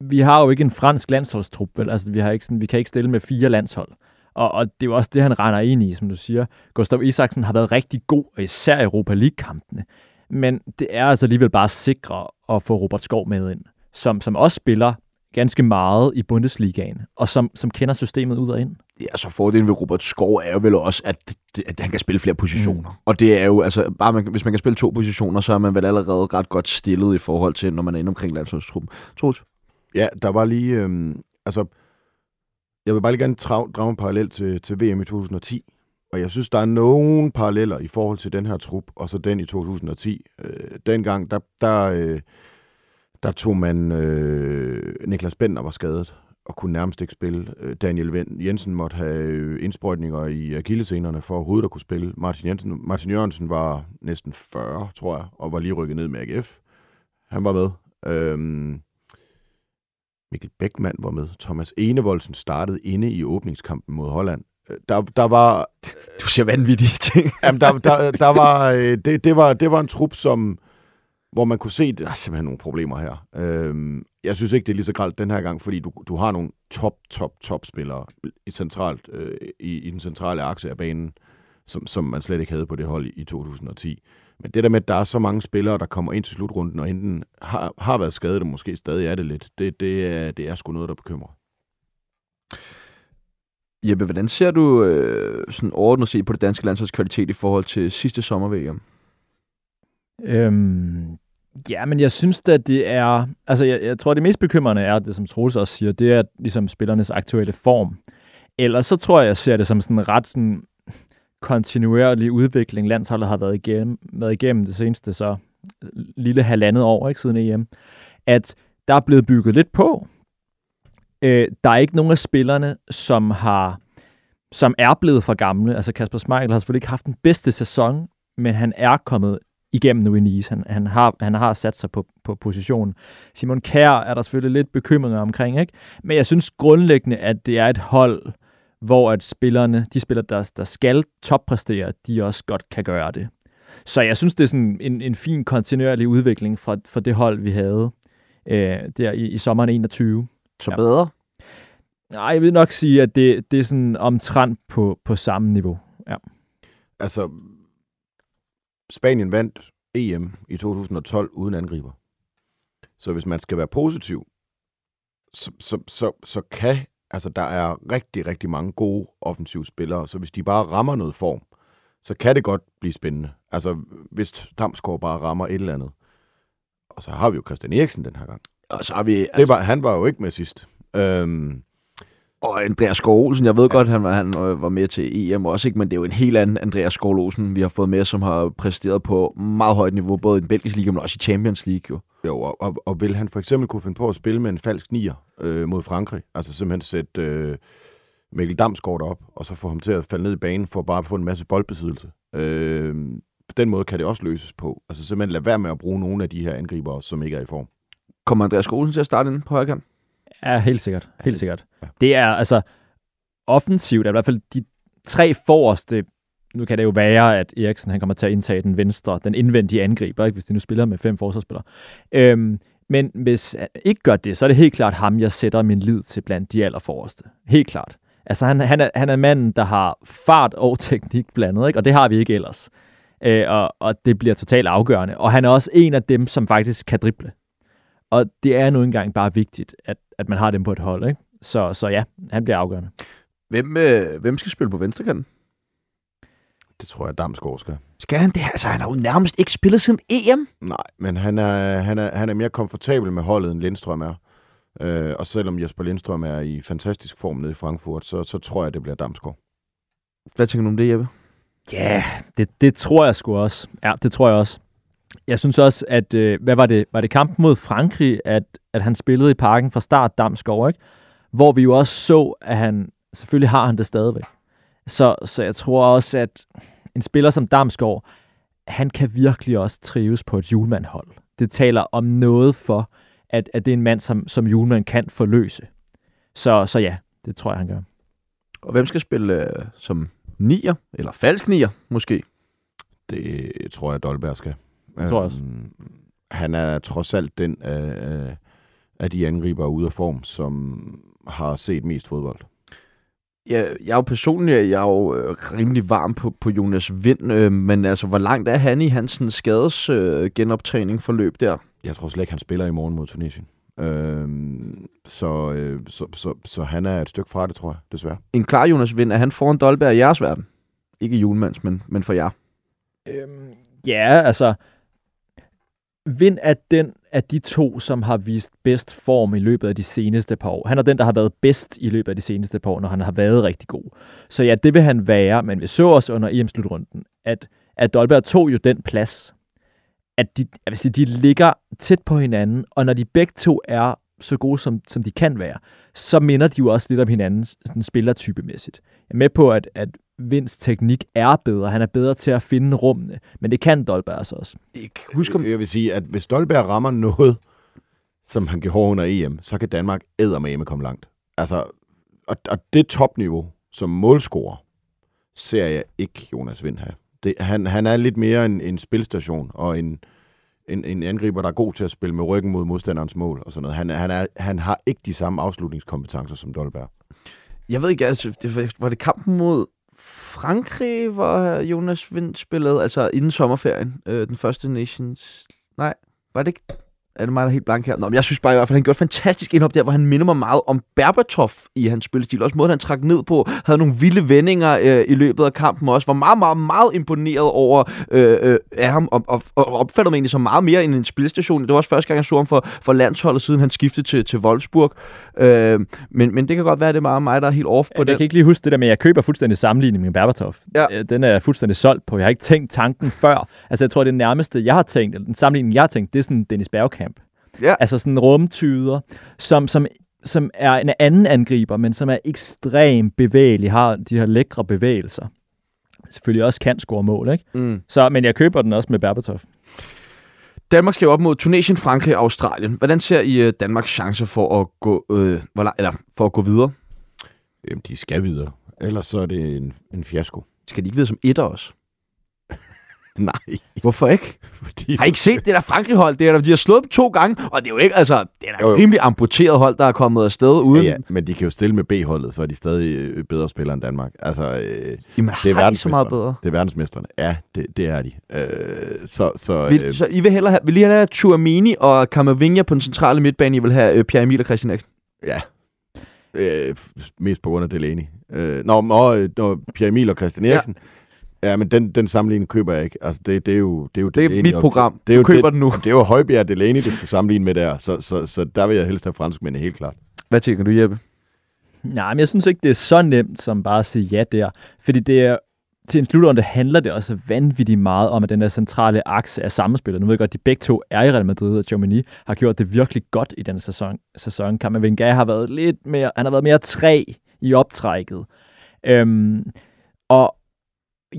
vi har jo ikke en fransk landsholdstrup, vel? Altså, vi, har ikke sådan, vi kan ikke stille med fire landshold. Og, og det er jo også det, han render ind i, som du siger. Gustav Isaksen har været rigtig god, og især i Europa League-kampene. Men det er altså alligevel bare sikre at få Robert Skov med ind, som, som også spiller ganske meget i Bundesligaen, og som, som kender systemet ud og ind. Ja, så fordelen ved Robert Skov er jo vel også, at, at han kan spille flere positioner. Mm. Og det er jo, altså, bare man, hvis man kan spille to positioner, så er man vel allerede ret godt stillet i forhold til, når man er inde omkring landsholdstruppen. Troels? Ja, der var lige... Øh, altså, jeg vil bare lige gerne drage, drage en parallel til, til VM i 2010. Og jeg synes, der er nogle paralleller i forhold til den her trup, og så den i 2010. Øh, dengang, der, der, øh, der tog man... Øh, Niklas Bender var skadet og kunne nærmest ikke spille. Øh, Daniel Jensen måtte have øh, indsprøjtninger i akillescenerne for overhovedet at kunne spille. Martin, Jensen, Martin Jørgensen var næsten 40, tror jeg, og var lige rykket ned med AGF. Han var med. Øhm, Mikkel Beckmann var med. Thomas Enevoldsen startede inde i åbningskampen mod Holland. Øh, Der, der var, Du siger vanvittige ting. jamen, der, der, der var, det, det, var, det var en trup, som, hvor man kunne se, at der er simpelthen nogle problemer her. Øhm, jeg synes ikke, det er lige så gralt den her gang, fordi du, du har nogle top, top, top spillere i, centralt, øh, i, i den centrale akse af banen, som, som man slet ikke havde på det hold i, i 2010. Men det der med, at der er så mange spillere, der kommer ind til slutrunden, og enten har, har været skadet, og måske stadig er det lidt, det, det, er, det er sgu noget, der bekymrer. Jeppe, hvordan ser du øh, sådan overordnet set på det danske landsholds kvalitet i forhold til sidste sommer VM? Øhm, ja, men jeg synes at det er... Altså, jeg, jeg tror, det mest bekymrende er, det som Troels også siger, det er ligesom spillernes aktuelle form. Ellers så tror jeg, jeg ser det som sådan en ret sådan kontinuerlig udvikling, landsholdet har været igennem, været igennem det seneste så lille halvandet år, ikke siden EM, at der er blevet bygget lidt på. Øh, der er ikke nogen af spillerne, som har som er blevet for gamle. Altså Kasper Schmeichel har selvfølgelig ikke haft den bedste sæson, men han er kommet igennem nu i Nice. Han, han, har, han har sat sig på, på positionen. Simon Kjær er der selvfølgelig lidt bekymringer omkring, ikke? Men jeg synes grundlæggende, at det er et hold, hvor at spillerne, de spillere, der, der skal toppræstere, de også godt kan gøre det. Så jeg synes, det er sådan en, en fin kontinuerlig udvikling fra, fra det hold, vi havde øh, der i, i sommeren 21. Så Ja. ja. bedre? Nej, jeg vil nok sige, at det, det er sådan omtrent på, på samme niveau. Altså, Spanien vandt EM i 2012 uden angriber. Så hvis man skal være positiv, så, så, så, så kan, altså der er rigtig, rigtig mange gode offensive spillere, så hvis de bare rammer noget form, så kan det godt blive spændende. Altså, hvis Damsgaard bare rammer et eller andet. Og så har vi jo Christian Eriksen den her gang. Og så har vi... Det var, han var jo ikke med sidst. Øhm, Og Andreas Skov Olsen, jeg ved godt, han var, han øh, var med til EM også, ikke? men det er jo en helt anden Andreas Skov Olsen, vi har fået med, som har præsteret på meget højt niveau, både i den belgiske liga, men også i Champions League. Jo. Jo, og, og, og vil han for eksempel kunne finde på at spille med en falsk nier øh, mod Frankrig? Altså simpelthen sætte øh, Mikkel Damsgaard op, og så få ham til at falde ned i banen for bare at få en masse boldbesiddelse. Øh, på den måde kan det også løses på. Altså simpelthen lade være med at bruge nogle af de her angribere, som ikke er i form. Kommer Andreas Olsen til at starte inde på højre Ja, helt sikkert. Helt sikkert. Ja. Det er altså offensivt, er i hvert fald de tre forreste, nu kan det jo være, at Eriksen han kommer til at indtage den venstre, den indvendige angriber, ikke, hvis de nu spiller med fem forsvarsspillere. Øhm, men hvis han ikke gør det, så er det helt klart ham, jeg sætter min lid til blandt de allerforreste. Helt klart. Altså, han, han, er, han er manden, der har fart og teknik blandet, ikke? og det har vi ikke ellers. Øh, og, og det bliver totalt afgørende. Og han er også en af dem, som faktisk kan drible. Og det er nu engang bare vigtigt, at, at man har dem på et hold. Ikke? Så, så ja, han bliver afgørende. Hvem, øh, hvem skal spille på venstrekanten? Det tror jeg, Damsgaard skal. Skal han det? Altså, han har jo nærmest ikke spillet siden EM. Nej, men han er, han er, han er mere komfortabel med holdet, end Lindstrøm er. Øh, og selvom Jesper Lindstrøm er i fantastisk form nede i Frankfurt, så, så tror jeg, det bliver Damsgaard. Hvad tænker du om det, Jeppe? Ja, det, det tror jeg sgu også. Ja, det tror jeg også. Jeg synes også, at, øh, hvad var det, var det kampen mod Frankrig, at, at han spillede i parken fra start Damsgaard, ikke? Hvor vi jo også så, at han, selvfølgelig har han det stadigvæk. Så, så jeg tror også, at en spiller som Damsgaard, han kan virkelig også trives på et julemandhold. Det taler om noget for, at, at det er en mand, som, som julemand kan forløse. Så, så ja, det tror jeg, han gør. Og hvem skal spille øh, som nier? Eller falsk nier, måske? Det tror jeg, Dolberg skal. Det tror jeg også. Øhm, han er trods alt den af, af de angriber ude af form, som har set mest fodbold. Ja, jeg er jo personligt jeg er jo øh, rimelig varm på, på Jonas Vind, øh, men altså, hvor langt er han i hans skades øh, genoptræning forløb der? Jeg tror slet ikke, han spiller i morgen mod Tunesien. Øhm, så, øh, så, så, så han er et stykke fra det, tror jeg, desværre. En klar Jonas Vind, er han foran Dolberg i jeres verden? Ikke julemands, men, men for jer. Øhm, ja, altså... Vind er den af de to, som har vist bedst form i løbet af de seneste par år. Han er den, der har været bedst i løbet af de seneste par år, når han har været rigtig god. Så ja, det vil han være, men vi så også under EM-slutrunden, at, at Dolberg tog jo den plads, at de, jeg vil sige, de ligger tæt på hinanden, og når de begge to er så gode, som, som de kan være, så minder de jo også lidt om hinanden sådan spillertypemæssigt. Jeg er med på, at, at Vinds teknik er bedre. Han er bedre til at finde rummene, men det kan Dolberg altså også. Huske, om... Jeg vil sige, at hvis Dolberg rammer noget, som han gjorde under EM, så kan Danmark eddermame komme langt. Altså, og, og det topniveau som målscorer, ser jeg ikke Jonas Vind have. Det, han, han er lidt mere en, en spilstation og en, en, en angriber, der er god til at spille med ryggen mod modstanderens mål og sådan noget. Han, han, er, han har ikke de samme afslutningskompetencer som Dolberg. Jeg ved ikke, altså, det, var det kampen mod Frankrig, hvor Jonas Vind spillede, altså inden sommerferien, øh, den første Nations... Nej, var det ikke... Er det mig, der er helt blank her? Nå, men jeg synes bare i hvert fald, han gjorde et fantastisk indhop der, hvor han minder mig meget om Berbatov i hans spillestil. Også måden, han trak ned på, havde nogle vilde vendinger øh, i løbet af kampen også. Var meget, meget, meget imponeret over øh, øh, af ham, og, og, og opfattede mig egentlig som meget mere end en spilstation. Det var også første gang, jeg så ham for, for landsholdet, siden han skiftede til, til Wolfsburg. Øh, men, men det kan godt være, at det er meget mig, der er helt off på Jeg det. kan ikke lige huske det der med, at jeg køber fuldstændig sammenligning med Berbatov. Ja. Øh, Den er jeg fuldstændig solgt på. Jeg har ikke tænkt tanken før. Altså, jeg tror, det nærmeste, jeg har tænkt, eller den sammenligning, jeg har tænkt, det er sådan Dennis Bergkamp. Ja. Altså sådan rumtyder, som, som, som er en anden angriber, men som er ekstremt bevægelig, har de her lækre bevægelser. Selvfølgelig også kan score mål, ikke? Mm. Så, men jeg køber den også med Berbatov. Danmark skal jo op mod Tunesien, Frankrig og Australien. Hvordan ser I øh, Danmarks chancer for at gå, øh, hvor eller for at gå videre? Jamen, de skal videre. Ellers så er det en, en fiasko. Skal de ikke videre som etter også? Nej. Hvorfor ikke? Fordi Har I ikke set det der Frankrig-hold? Det er, der- de har slået dem to gange, og det er jo ikke, altså, det er da Jo, jo. rimelig amputeret hold, der er kommet afsted uden... Ja, ja, men de kan jo stille med B-holdet, så er de stadig øh, bedre spillere end Danmark. Altså, øh, Jamen, det er har de så meget bedre? det er verdensmesterne. Ja, det, det er de. Øh, så, så, Vil, øh, så I vil hellere have, vil I hellere have Tuamini og Kamavinga på den centrale midtbane, I vil have øh, Pierre Emil og Christian Eriksen? ja. Øh, mest på grund af Delaney. Øh, nå, og, øh, når Pierre Emil og Christian Eriksen. Ja, ja men den, den sammenligning køber jeg ikke. Altså, det, det er jo, det er jo Det er Delaney mit og- program. Det er jo Du køber det, den nu. Det er jo Højbjerg og Delaney, du skal sammenligne med der. Så, så, så der vil jeg helst have franskmændene helt klart. Hvad tænker du, Jeppe? Nej, men jeg synes ikke, det er så nemt som bare at sige ja der. Fordi det er, til en slutrunde handler det også vanvittigt meget om, at den der centrale akse er sammenspillet. Nu ved jeg godt, at de begge to er i Real Madrid, og Chomini har gjort det virkelig godt i den sæson. sæson. Kamavinga har været lidt mere, han har været mere træ i optrækket. Øhm, og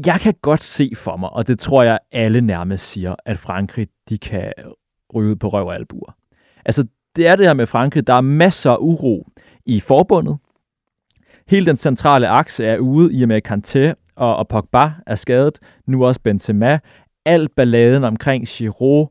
jeg kan godt se for mig, og det tror jeg alle nærmest siger, at Frankrig de kan ryge ud på røv og albuer. Altså, det er det her med Frankrig. Der er masser af uro i forbundet. Hele den centrale akse er ude i og med Kanté og, og Pogba er skadet. Nu også Benzema. Al balladen omkring Giroud,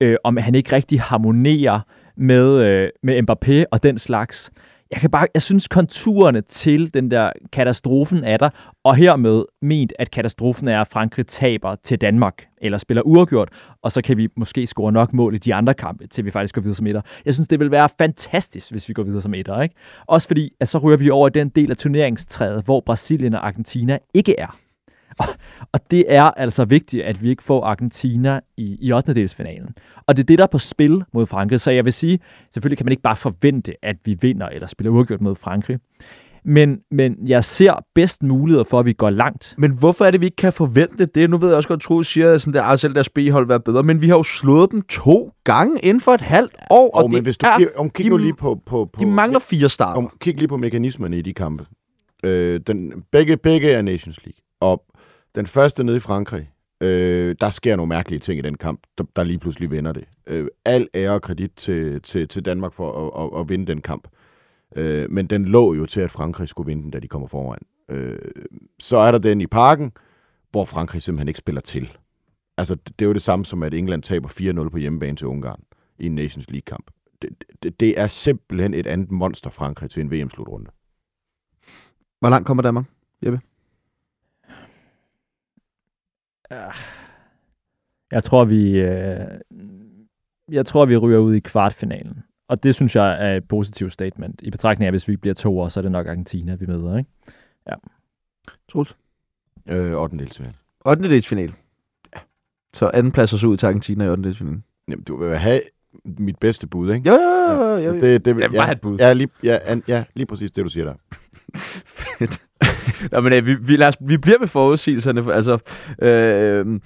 øh, om han ikke rigtig harmonerer med, øh, med Mbappé og den slags jeg kan bare, jeg synes konturerne til den der katastrofen er der, og hermed ment, at katastrofen er, at Frankrig taber til Danmark, eller spiller uafgjort, og så kan vi måske score nok mål i de andre kampe, til vi faktisk går videre som etter. Jeg synes, det vil være fantastisk, hvis vi går videre som etter, ikke? Også fordi, at så ryger vi over den del af turneringstræet, hvor Brasilien og Argentina ikke er. Og, og det er altså vigtigt, at vi ikke får Argentina i, i 8. delsfinalen. Og det er det, der er på spil mod Frankrig. Så jeg vil sige, selvfølgelig kan man ikke bare forvente, at vi vinder eller spiller uafgjort mod Frankrig. Men, men jeg ser bedst muligheder for, at vi går langt. Men hvorfor er det, vi ikke kan forvente det? Nu ved jeg også godt, at Troels siger, at sådan der, selv deres B-hold være bedre, men vi har jo slået dem to gange inden for et halvt år, og, Og det men hvis du er, kig, om, kig nu lige på... på, på de mangler fire starter. om, kig lige på mekanismerne i de kampe. Øh, den, begge, begge er Nations League. Og den første nede i Frankrig, øh, der sker nogle mærkelige ting i den kamp, der, der lige pludselig vinder det. Øh, al ære og kredit til, til, til Danmark for at, at, at vinde den kamp. Øh, men den lå jo til, at Frankrig skulle vinde den, da de kommer foran. Øh, så er der den i parken, hvor Frankrig simpelthen ikke spiller til. Altså, det, det er jo det samme som, at England taber 4-0 på hjemmebane til Ungarn i en Nations League-kamp. Det, det, det er simpelthen et andet monster Frankrig til en VM-slutrunde. Hvor langt kommer Danmark? Jeg tror, vi, øh, jeg tror, vi ryger ud i kvartfinalen. Og det synes jeg er et positivt statement. I betragtning af, hvis vi bliver to år, så er det nok Argentina, vi møder. Ikke? Troels? Øh, 8. delsfinal. 8. delsfinal. Ja. Så anden plads og så ud til Argentina i 8. delsfinalen. Jamen, du vil have mit bedste bud, ikke? Jo, jo, jo, jo. Det, det, Ja, bare et bud. Ja, lige, ja, an, ja, lige præcis det, du siger der. Fedt. Nå, men øh, vi, vi, lad os, vi bliver med forudsigelserne. for- Altså, øh,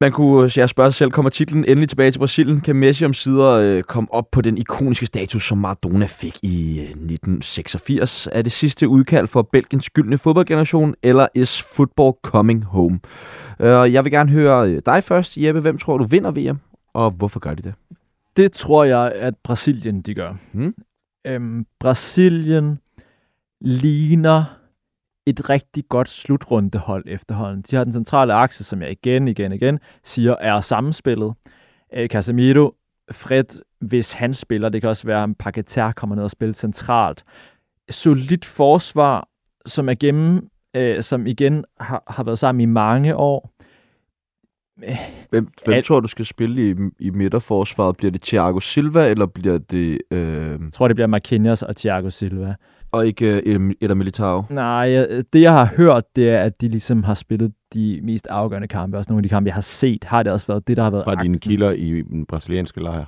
man kunne jeg spørge sig selv, kommer titlen endelig tilbage til Brasilien? Kan Messi om sider øh, komme op på den ikoniske status, som Maradona fik i øh, 1986? Er det sidste udkald for Belgiens gyldne fodboldgeneration, eller is football coming home? Øh, jeg vil gerne høre øh, dig først, Jeppe. Hvem tror du vinder VM, og hvorfor gør de det? Det tror jeg, at Brasilien de gør. Hmm? Øhm, Brasilien ligner et rigtig godt slutrundehold efterhånden. De har den centrale akse, som jeg igen, igen, igen siger, er sammenspillet. Øh, Casemiro, Fred, hvis han spiller, det kan også være, at Paquetá kommer ned og spiller centralt. Solidt forsvar, som er gennem, øh, som igen har, har været sammen i mange år. Hvem, hvem Al- tror du skal spille i, i midterforsvaret? Bliver det Thiago Silva, eller bliver det... Øh, Jeg tror, det bliver Marquinhos og Thiago Silva. Og ikke øh, Eder Militao? Nej, jeg- det jeg har hørt, det er, at de ligesom har spillet de mest afgørende kampe. Også nogle af de kampe, jeg har set, har det også været det, der har været Fra dine kilder i den brasilianske lejr.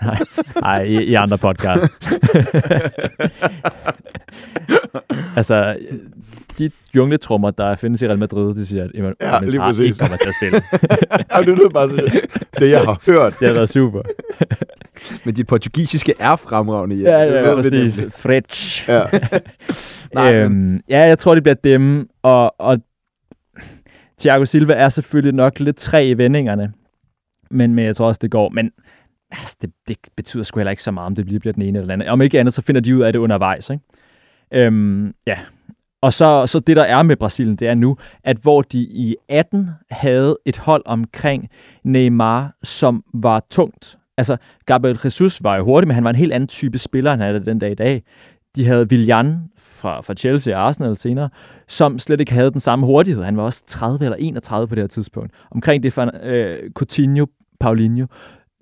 Nej, i, i andre podcast. altså, de jungletrummer, der findes i Real Madrid, de siger, at Emmanuel Ja, lige præcis. ikke kommer til at spille. ja, det lyder bare sådan, det jeg har hørt. Det har været super. Men dit portugisiske er fremragende. Ja, Det ja, ved vi præcis. Fretch. Ja. Nej, øhm, ja, jeg tror, det bliver dem, og, og Thiago Silva er selvfølgelig nok lidt træ i vendingerne, men, men jeg tror også, det går. Men altså, det, det betyder sgu heller ikke så meget, om det bliver, bliver den ene eller den anden. Om ikke andet, så finder de ud af det undervejs. Ikke? Øhm, ja. Og så, så det, der er med Brasilien, det er nu, at hvor de i 18 havde et hold omkring Neymar, som var tungt. Altså, Gabriel Jesus var jo hurtig, men han var en helt anden type spiller, end han er den dag i dag. De havde Willian fra, fra Chelsea og Arsenal senere, som slet ikke havde den samme hurtighed. Han var også 30 eller 31 på det her tidspunkt. Omkring det for øh, Coutinho, Paulinho.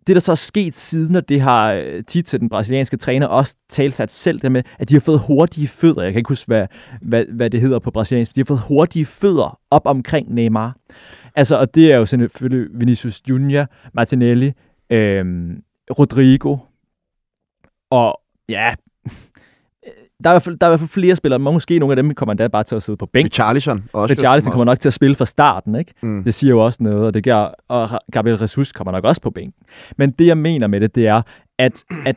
Det, der så er sket siden, og det har øh, tit til den brasilianske træner også talt sig selv, der med, at de har fået hurtige fødder. Jeg kan ikke huske, hvad, hvad, hvad det hedder på brasiliansk. De har fået hurtige fødder op omkring Neymar. Altså, og det er jo selvfølgelig Vinicius Junior, Martinelli, øhm, Rodrigo, og ja, der er, der er i hvert fald flere spillere, men måske nogle af dem kommer endda bare til at sidde på bænk. Richarlison også. Richarlison kommer nok til at spille fra starten, ikke? Mm. Det siger jo også noget, og det gør, og Gabriel Jesus kommer nok også på bænken. Men det, jeg mener med det, det er, at, at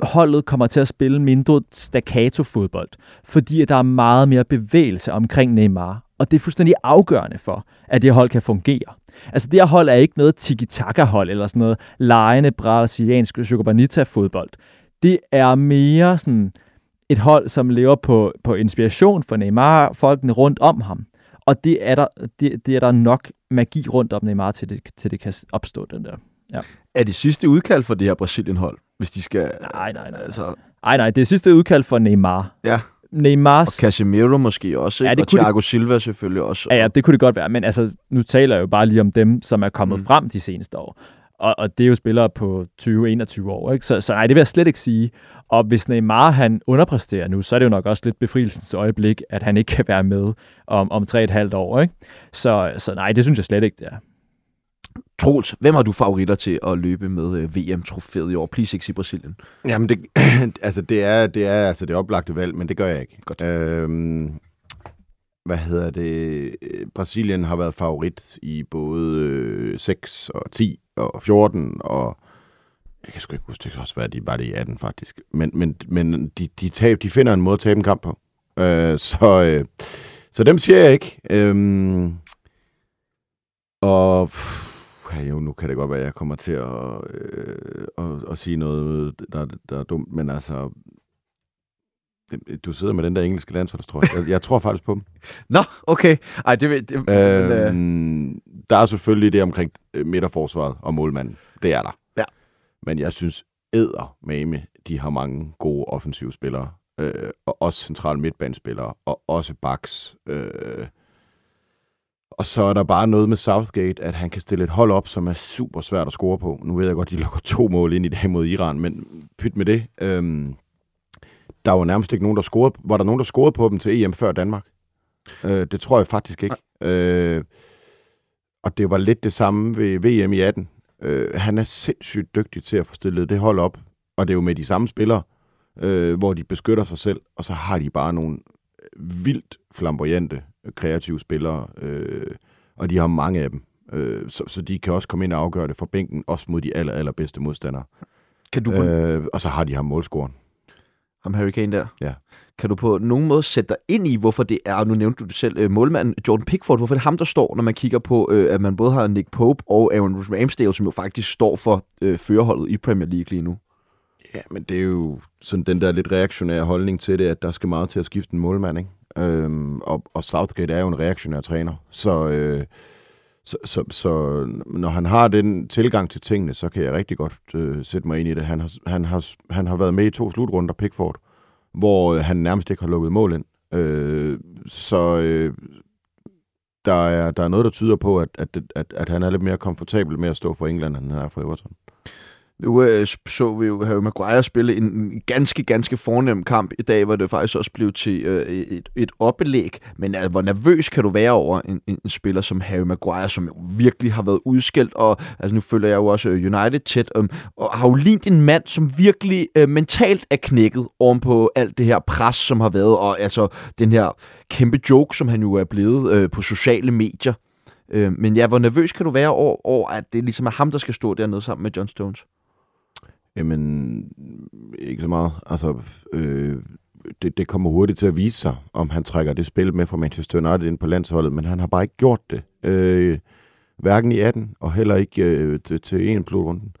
holdet kommer til at spille mindre staccato-fodbold, fordi der er meget mere bevægelse omkring Neymar. Og det er fuldstændig afgørende for, at det hold kan fungere. Altså det her hold er ikke noget tiki-taka-hold, eller sådan noget lejende brasiliansk Chocobanita-fodbold. Det er mere sådan et hold, som lever på, på inspiration for Neymar, folkene rundt om ham. Og det er der, det, det er der nok magi rundt om Neymar, til det, til det kan opstå, den der. Ja. Er det sidste udkald for det her Brasilien-hold, hvis de skal... Nej, nej, nej. Altså, Nej, nej, det er sidste udkald for Neymar. ja, Neymars... og Casemiro måske også, Ja, ja, det og Thiago Silva selvfølgelig også. Ja, ja, det kunne det godt være, men altså, nu taler jeg jo bare lige om dem, som er kommet mm. Frem de seneste år. Og, og det er jo spillere på 20-21 år, ikke? Så, så nej, det vil jeg slet ikke sige. Og hvis Neymar han underpræsterer nu, så er det jo nok også lidt befrielsens øjeblik, at han ikke kan være med om, om 3,5 år, ikke? Så, så nej, det synes jeg slet ikke, det er. Troels, hvem har du favoritter til at løbe med øh, VM-trofæet i år? Please ikke sige Brasilien. Jamen, det, altså, det er, det er altså det oplagte valg, men det gør jeg ikke. Godt. Øhm, hvad hedder det? Brasilien har været favorit i både øh, 6 og 10 og 14 og jeg kan sgu ikke huske, det kan også være, at de var det i 18 faktisk. Men, men, men de, de, tab, de finder en måde at tabe en kamp på. Øh, så, øh, så dem siger jeg ikke. Øhm, og pff, ja, jo, nu kan det godt være, at jeg kommer til at, øh, at, at sige noget, der, der er dumt, men altså, du sidder med den der engelske landsholdstrøje. Jeg, jeg tror faktisk på dem. Nå, okay. Ej, det, det, det men, øh, der er selvfølgelig det omkring øh, midterforsvaret og målmanden. Det er der. Ja. Men jeg synes, æder med de har mange gode offensive spillere. Øh, og også centrale midtbanespillere. Og også backs. Øh, og så er der bare noget med Southgate, at han kan stille et hold op, som er super svært at score på. Nu ved jeg godt, de lukker to mål ind i dag mod Iran, men pyt med det. Øhm, der var nærmest ikke nogen, der scorede. Var der nogen, der scorede på dem til EM før Danmark? Øh, det tror jeg faktisk ikke. Øh, og det var lidt det samme ved VM i 18. Øh, han er sindssygt dygtig til at få stillet det hold op. Og det er jo med de samme spillere, øh, hvor de beskytter sig selv, og så har de bare nogle vildt flamboyante, kreative spillere, øh, og de har mange af dem. Øh, så, så de kan også komme ind og afgøre det fra bænken, også mod de aller, allerbedste modstandere. kan du på, øh. Og så har de ham målscoren. ham Harry Kane der, Ja. kan du på nogen måde sætte dig ind i, hvorfor det er, nu nævnte du det selv, øh, målmanden Jordan Pickford, hvorfor det er ham, der står, når man kigger på, øh, at man både har Nick Pope og Aaron Ramsdale, som jo faktisk står for øh, førerholdet i Premier League lige nu. Ja, men det er jo sådan den der lidt reaktionære holdning til det, at der skal meget til at skifte en målmand, ikke? Øhm, og, og Southgate er jo en reaktionær træner, så, øh, så, så, så når han har den tilgang til tingene, så kan jeg rigtig godt øh, sætte mig ind i det. Han har, han, har, han har været med i to slutrunder, Pickford, hvor øh, han nærmest ikke har lukket mål ind. Øh, så øh, der, er, der er noget, der tyder på, at, at, at, at han er lidt mere komfortabel med at stå for England, end han er for Everton. Nu øh, så vi jo Harry Maguire spille en ganske, ganske fornem kamp i dag, hvor det faktisk også blev til øh, et, et oplæg. Men altså, hvor nervøs kan du være over en, en, en spiller som Harry Maguire, som jo virkelig har været udskilt, og altså, nu følger jeg jo også øh, United tæt, øh, og har jo lignet en mand, som virkelig øh, mentalt er knækket oven på alt det her pres, som har været, og altså den her kæmpe joke, som han jo er blevet øh, på sociale medier. Øh, men ja, hvor nervøs kan du være over, over, at det ligesom er ham, der skal stå dernede sammen med John Stones? Jamen, ikke så meget. Altså, øh, det, det kommer hurtigt til at vise sig, om han trækker det spil med fra Manchester United ind på landsholdet, men han har bare ikke gjort det. Øh, hverken i 18, og heller ikke øh, til, til en blodrunden.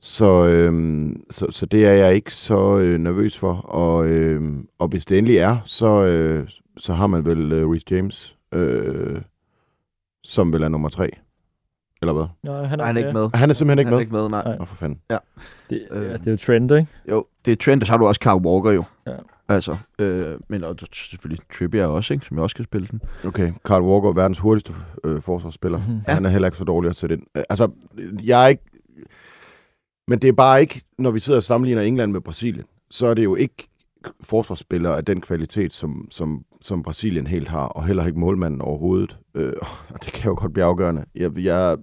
Så, øh, så, så det er jeg ikke så øh, nervøs for. Og, øh, og hvis det endelig er, så, øh, så har man vel øh, Reece James, øh, som vel er nummer tre. Eller hvad? Nej, han Nej, han er ikke med. Han er simpelthen ikke han er med. ikke med, nej. Nej. For fanden. Det, Øh. ja, det er jo trend, ikke? Jo, det er Trent, og så har du også Carl Walker jo. Ja. Altså, øh, men og selvfølgelig Trippier også, ikke, som jeg også kan spille den. Okay, Carl Walker, verdens hurtigste øh, forsvarsspiller. Mhm. Ja. Han er heller ikke så dårlig at sætte ind. Øh, Altså, jeg er ikke... Men det er bare ikke, når vi sidder og sammenligner England med Brasilien, så er det jo ikke forsvarsspillere af den kvalitet, som, som, som Brasilien helt har, og heller ikke målmanden overhovedet. Øh, og det kan jo godt blive afgørende. Jeg, jeg,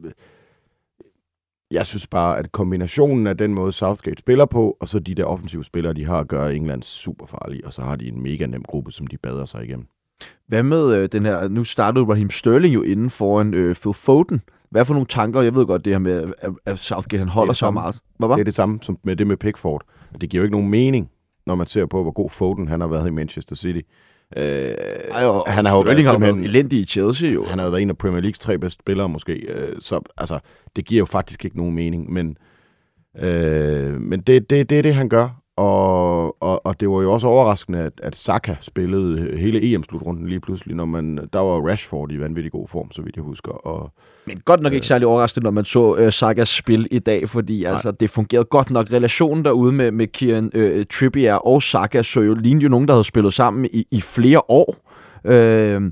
jeg synes bare, at kombinationen af den måde, Southgate spiller på, og så de der offensive spillere, de har, gør England super farlige, og så har de en mega nem gruppe, som de bader sig igennem. Hvad med øh, den her, nu startede Raheem Sterling jo inden foran øh, Phil Foden. hvad for nogle tanker, jeg ved godt det her med, at, at Southgate han holder er så meget. Hvad var? Det er det samme som med det med Pickford. Det giver jo ikke nogen mening, når man ser på, hvor god Foden han har været i Manchester City. Øh, Ej, og, han har jo været simpelthen- elendig i Chelsea jo. han har været en af Premier Leagues tre bedste spillere måske, øh, så altså, det giver jo faktisk ikke nogen mening, men, øh, men det, det, det er det, han gør, og, og, og det var jo også overraskende, at, at Saka spillede hele EM-slutrunden lige pludselig, når man, der var Rashford i vanvittig god form, så vidt jeg husker, og Men godt nok ikke særlig overraskende, når man så øh, Sagas spil i dag, fordi altså, det fungerede godt nok. Relationen derude med, med Kieran øh, Trippier og Saka så jo lignede jo nogen, der havde spillet sammen i, i flere år. Øh,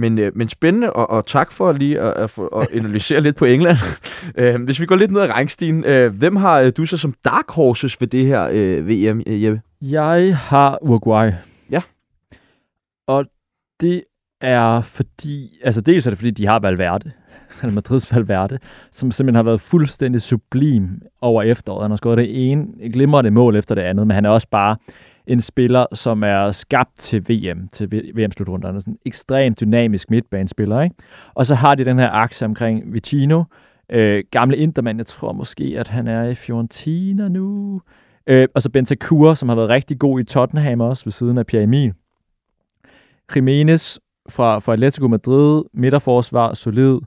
men, øh, men spændende, og, og tak for lige at, at, få- at analysere lidt på England. øh, hvis vi går lidt ned ad rangstigen, øh, hvem har øh, du så som dark horses ved det her øh, VM, øh, Jeppe? Jeg har Uruguay. Ja. Og det er fordi, altså dels er det fordi, de har Valverde, eller Madrids Valverde, som simpelthen har været fuldstændig sublim over efteråret. Han har skåret det ene glimrende mål efter det andet, men han er også bare en spiller, som er skabt til VM, til VM-slutrunderne. Sådan en ekstremt dynamisk midtbanespiller, ikke? Og så har de den her akse omkring Vicino, øh, gamle Intermand, jeg tror måske, at han er i Fiorentina nu. Øh, og så Bentancur, som har været rigtig god i Tottenham også, ved siden af Pierre Emil. Jimenez fra, fra Atletico Madrid, midterforsvar, solid.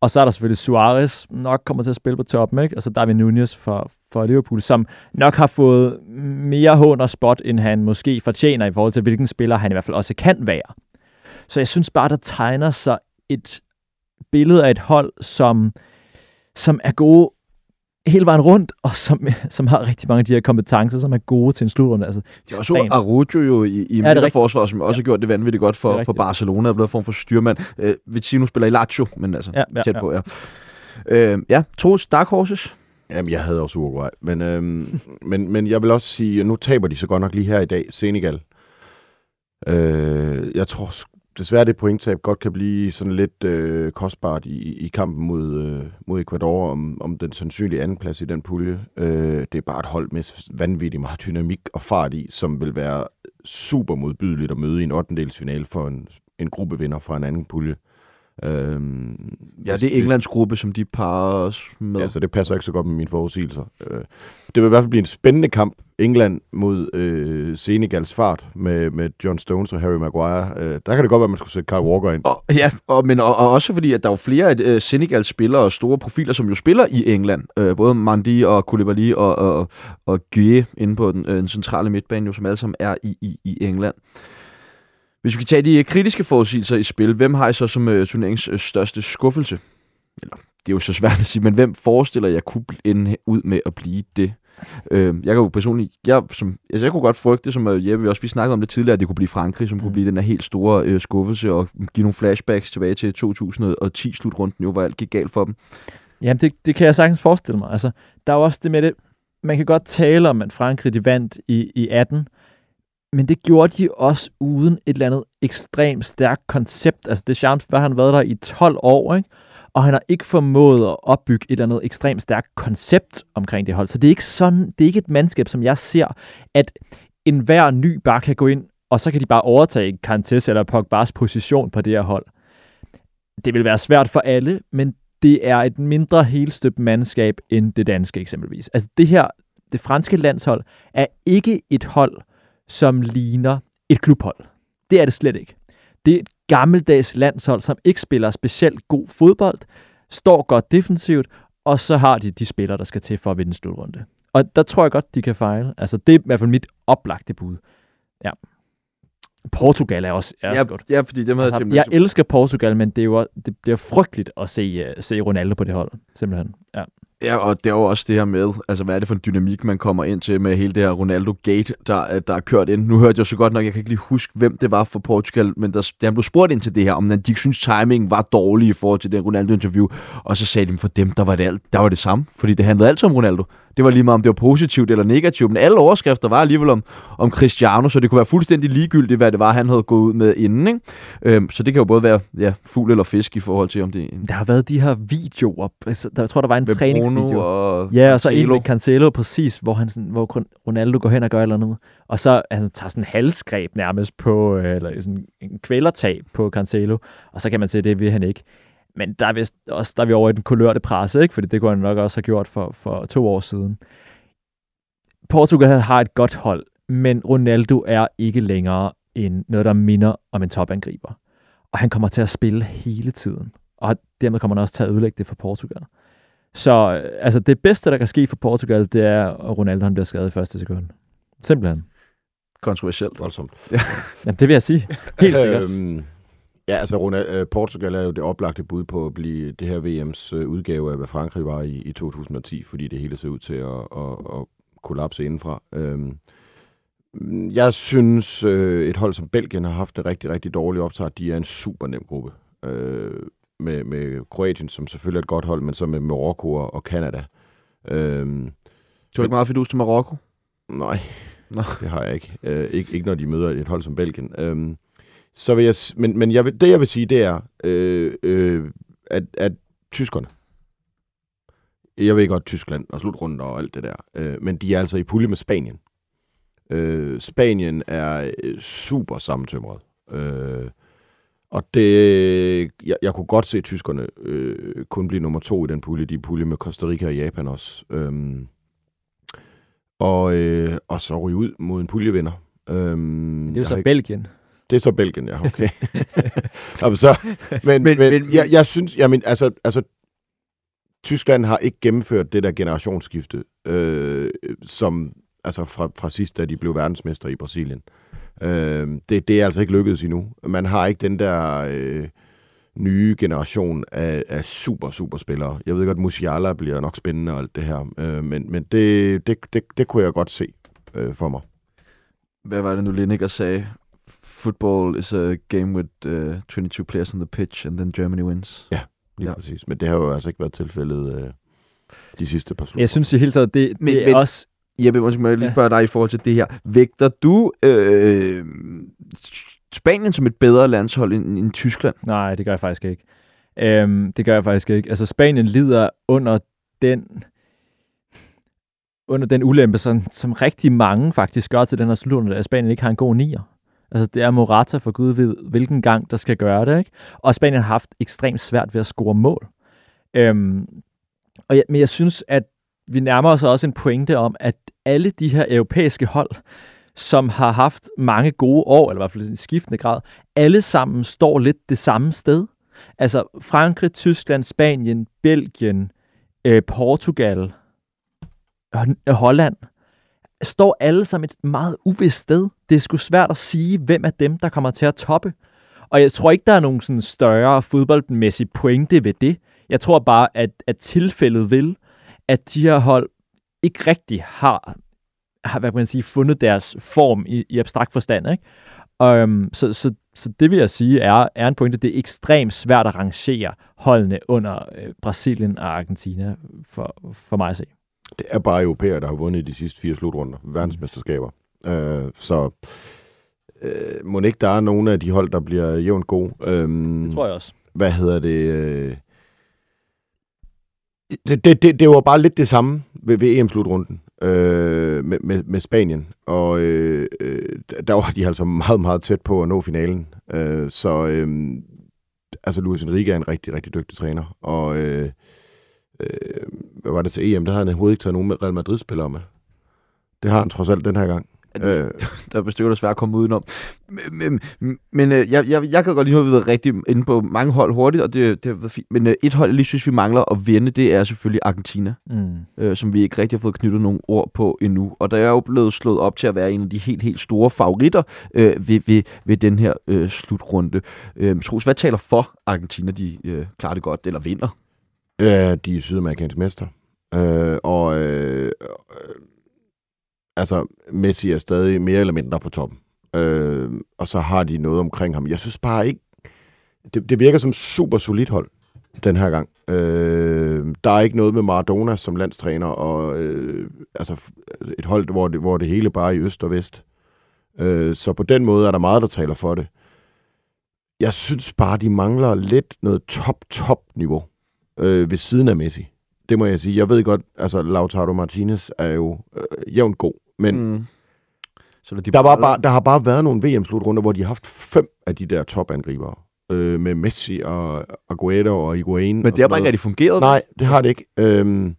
Og så er der selvfølgelig Suarez, nok kommer til at spille på toppen, ikke? Og så David Nunez for, for Liverpool, som nok har fået mere hånd og spot, end han måske fortjener i forhold til, hvilken spiller han i hvert fald også kan være. Så jeg synes bare, der tegner sig et billede af et hold, som, som er gode hele vejen rundt, og som, som har rigtig mange af de her kompetencer, som er gode til en slutrunde. Altså, Jeg også Arujo jo i, i rigtigt? midterforsvar, som også har gjort det vanvittigt godt Det er for, for. Barcelona, er blevet en form for styrmand. Øh, Vicino spiller i Lazio, men altså Ja, ja, tæt ja. på, ja. Øh, ja, Troels, Dark Horses. Jamen, jeg havde også Uruguay. Men, øhm, men, men jeg vil også sige, at nu taber de så godt nok lige her i dag, Senegal. Øh, jeg tror desværre, det pointtab godt kan blive sådan lidt øh, kostbart i, i kampen mod, øh, mod Ecuador om, om den sandsynlige andenplads i den pulje. Øh, det er bare et hold med vanvittig meget dynamik og fart i, som vil være super modbydeligt at møde i en 8. for en, en gruppevinder fra en anden pulje. Øh, Ja, det er Englands gruppe, som de parer os med. Ja, så det passer ikke så godt med mine forudsigelser. Øh, det vil i hvert fald blive en spændende kamp. England mod øh, Senegals fart med, med John Stones og Harry Maguire. Øh, der kan det godt være, at man skulle sætte Kyle Walker ind. Og, ja, og, men og, og også fordi, at der er jo flere af øh, Senegals spillere og store profiler, som jo spiller i England. Øh, både Mandi og Koulibaly og, og, og Gueye inde på den, øh, den centrale midtbane, jo, som alle sammen er i, i, i England. Hvis vi kan tage de øh, kritiske forudsigelser i spil, hvem har I så som øh, turneringens øh, største skuffelse? Eller, det er jo så svært at sige, men hvem forestiller jeg kunne ende ud med at blive det? Øh, jeg kan jo personligt, jeg, som, altså jeg kunne godt frygte, som øh, Jeppe også, vi snakkede om det tidligere, at det kunne blive Frankrig, som mm. kunne blive den her helt store øh, skuffelse og give nogle flashbacks tilbage til 2010-slutrunden, jo, hvor alt gik galt for dem. Jamen, det, det kan jeg sagtens forestille mig. Altså, der er jo også det med det, man kan godt tale om, at Frankrig de vandt i, i 18, men det gjorde de også uden et eller andet ekstremt stærkt koncept. Altså, det Champs, hvad han været der i 12 år, ikke? og han har ikke formået at opbygge et eller andet ekstremt stærkt koncept omkring det hold. Så det er ikke sådan, det er ikke et mandskab, som jeg ser, at enhver ny bare kan gå ind, og så kan de bare overtage Kantés eller Pogba's position på det her hold. Det vil være svært for alle, men det er et mindre helstøbt mandskab end det danske eksempelvis. Altså det her, det franske landshold, er ikke et hold, som ligner et klubhold. Det er det slet ikke. Det er et gammeldags landshold, som ikke spiller specielt god fodbold, står godt defensivt, og så har de de spillere, der skal til for at vinde slutrunde. Og der tror jeg godt, de kan fejle. Altså det er i hvert fald mit oplagte bud. Ja. Portugal er også, er også Ja, godt. ja, fordi dem havde Altså, jeg jeg elsker Portugal, men det, er jo, det bliver frygteligt at se, uh, se Ronaldo på det hold. Simpelthen. Ja. Ja, og det er jo også det her med, altså hvad er det for en dynamik, man kommer ind til med hele det her Ronaldo-gate, der, øh, der er kørt ind. Nu hørte jeg så godt nok, jeg kan ikke lige huske, hvem det var for Portugal, men der, der blev spurgt ind til det her, om de synes, timingen var dårlig i forhold til det Ronaldo-interview, og så sagde de, for dem, der var det, alt, der var det samme, fordi det handlede altid om Ronaldo. Det var lige meget, om det var positivt eller negativt, men alle overskrifter var alligevel om, om Cristiano, så det kunne være fuldstændig ligegyldigt, hvad det var, han havde gået ud med inden. Ikke? Øhm, så det kan jo både være ja, fugl eller fisk i forhold til, om det er en Der har været de her videoer. Altså, Der, jeg tror, der var en med træningsvideo. Bruno og Ja, og så en Cancelo. med Cancelo præcis, hvor, han sådan, hvor Ronaldo går hen og gør eller andet. Og så altså, tager sådan en halsgreb nærmest på, øh, eller sådan en kvælertag på Cancelo, og så kan man se, at det vil han ikke. Men der er, vist også, der er vi over i den kulørte presse, ikke? fordi det kunne han nok også have gjort for, for to år siden. Portugal har et godt hold, men Ronaldo er ikke længere en, noget, der minder om en topangriber. Og han kommer til at spille hele tiden. Og dermed kommer han også til at ødelægge det for Portugal. Så øh, altså, det bedste, der kan ske for Portugal, det er, at Ronaldo han bliver skadet i første sekund. Simpelthen. Kontroversielt. Voldsomt. Jamen, det vil jeg sige. Helt sikkert. Øhm, ja, altså Ronald, øh, Portugal er jo det oplagte bud på at blive det her VM's øh, udgave af, hvad Frankrig var i, i 2010, fordi det hele ser ud til at, at, at kollapse indenfra. Øhm, jeg synes, øh, et hold som Belgien har haft det rigtig, rigtig dårligt optaget. De er en super nem gruppe. Øh, med, med Kroatien, som selvfølgelig er et godt hold, men så med Marokko og, og Canada. Øhm, Du har ikke meget fidus til Marokko? nej, Nå. det har jeg ikke. Øh, ikke. Ikke når de møder et hold som Belgien. Øhm, så vil jeg, men, men jeg vil, det jeg vil sige, det er, øh, øh, at, at tyskerne, jeg ved godt Tyskland og slutrunden og alt det der, øh, men de er altså i pulje med Spanien. Øh, Spanien er øh, super sammentømret. Øh, og det, jeg, jeg kunne godt se at tyskerne øh, kun blive nummer to i den pulje. De er pulje med Costa Rica og Japan også. Øhm, og, øh, og så ryge ud mod en puljevinder. Øhm, Det er jo så har Belgien. Det er så Belgien, ja, okay. Jamen, så, men, men, Men- men, men- jeg, jeg synes, jamen, altså, altså, Tyskland har ikke gennemført det der generationsskifte, øh, som, altså fra, fra sidst, da de blev verdensmester i Brasilien. Øh, det, det er altså ikke lykkedes endnu. Man har ikke den der øh, nye generation af, af super, super spillere. Jeg ved godt, Musiala bliver nok spændende og alt det her, øh, men, men det, det, det, det kunne jeg godt se øh, for mig. Hvad var det nu, Lineker sagde? Football is a game with uh, 22 players on the pitch, and then Germany wins. Lige Ja. ja. præcis. Men det har jo altså ikke været tilfældet øh, de sidste par slutrunder. Jeg synes i hele taget, det, det Men- er men- også... Jeppe, måske må jeg lige Ja. spørge dig i forhold til det her. Vægter du øh, Spanien som et bedre landshold end, end Tyskland? Nej, det gør jeg faktisk ikke. Øhm, det gør jeg faktisk ikke. Altså, Spanien lider under den under den ulempe, som, som rigtig mange faktisk gør til den her slutrunde, at Spanien ikke har en god nier. Altså, det er Morata for Gud ved, hvilken gang der skal gøre det, ikke? Og Spanien har haft ekstremt svært ved at score mål. Øhm, og jeg, men jeg synes, at vi nærmer os også en pointe om, at alle de her europæiske hold, som har haft mange gode år, eller i hvert fald i skiftende grad, alle sammen står lidt det samme sted. Altså Frankrig, Tyskland, Spanien, Belgien, øh, Portugal, Holland, står alle sammen et meget uvist sted. Det er sgu svært at sige, hvem af dem, der kommer til at toppe. Og jeg tror ikke, der er nogen sådan større fodboldmæssig pointe ved det. Jeg tror bare, at, at tilfældet vil, at de her hold ikke rigtig har, har hvad kan man sige, fundet deres form i, i abstrakt forstand. Ikke? Um, så, så, så det vil jeg sige er, er en pointe. Det er ekstremt svært at rangere holdene under øh, Brasilien og Argentina for, for mig at se. Det er bare europæer, der har vundet de sidste fire slutrunder, verdensmesterskaber. Øh, så øh, må ikke der er nogle af de hold, der bliver jævnt gode. Øhm, Det tror jeg også. Hvad hedder det? Øh, det, det, det, det var bare lidt det samme ved, ved EM-slutrunden øh, med, med, med Spanien. Og øh, øh, der var de altså meget, meget tæt på at nå finalen. Øh, så øh, altså Luis Enrique er en rigtig, rigtig dygtig træner. Og øh, øh, hvad var det til EM? Der havde han overhovedet ikke taget nogen Real Madrid-spillere med. Det har han trods alt den her gang. Øh, Der er stykker, der er svært at komme udenom. Men, men, men øh, jeg, jeg, jeg kan godt lige nu have været rigtig inde på mange hold hurtigt, og det, det har været fint. Men øh, et hold, jeg lige synes, vi mangler at vinde, det er selvfølgelig Argentina, Mm. øh, som vi ikke rigtig har fået knyttet nogle ord på endnu. Og der er jo blevet slået op til at være en af de helt, helt store favoritter øh, ved, ved, ved den her øh, slutrunde. Øh, Troels, hvad taler for Argentina, de øh, klarer det godt, eller vinder? Ja, de er sydamerikansk mester. Øh, og øh, øh, altså, Messi er stadig mere eller mindre på toppen. Øh, og så har de noget omkring ham. Jeg synes bare ikke, det, det virker som super solidt hold den her gang. Øh, der er ikke noget med Maradona som landstræner, og øh, altså et hold, hvor det, hvor det hele bare er i øst og vest. Øh, så på den måde er der meget, der taler for det. Jeg synes bare, de mangler lidt noget top-top-niveau øh, ved siden af Messi. Det må jeg sige. Jeg ved godt, altså Lautaro Martinez er jo øh, jævnt god, men mm. Så når de der, var bare, der har bare været nogle VM-slutrunder, hvor de har haft fem af de der topangribere. øh, med Messi og Aguero og Higuain. Men det har bare ikke rigtig fungeret. Nej, det har det ikke. Øhm,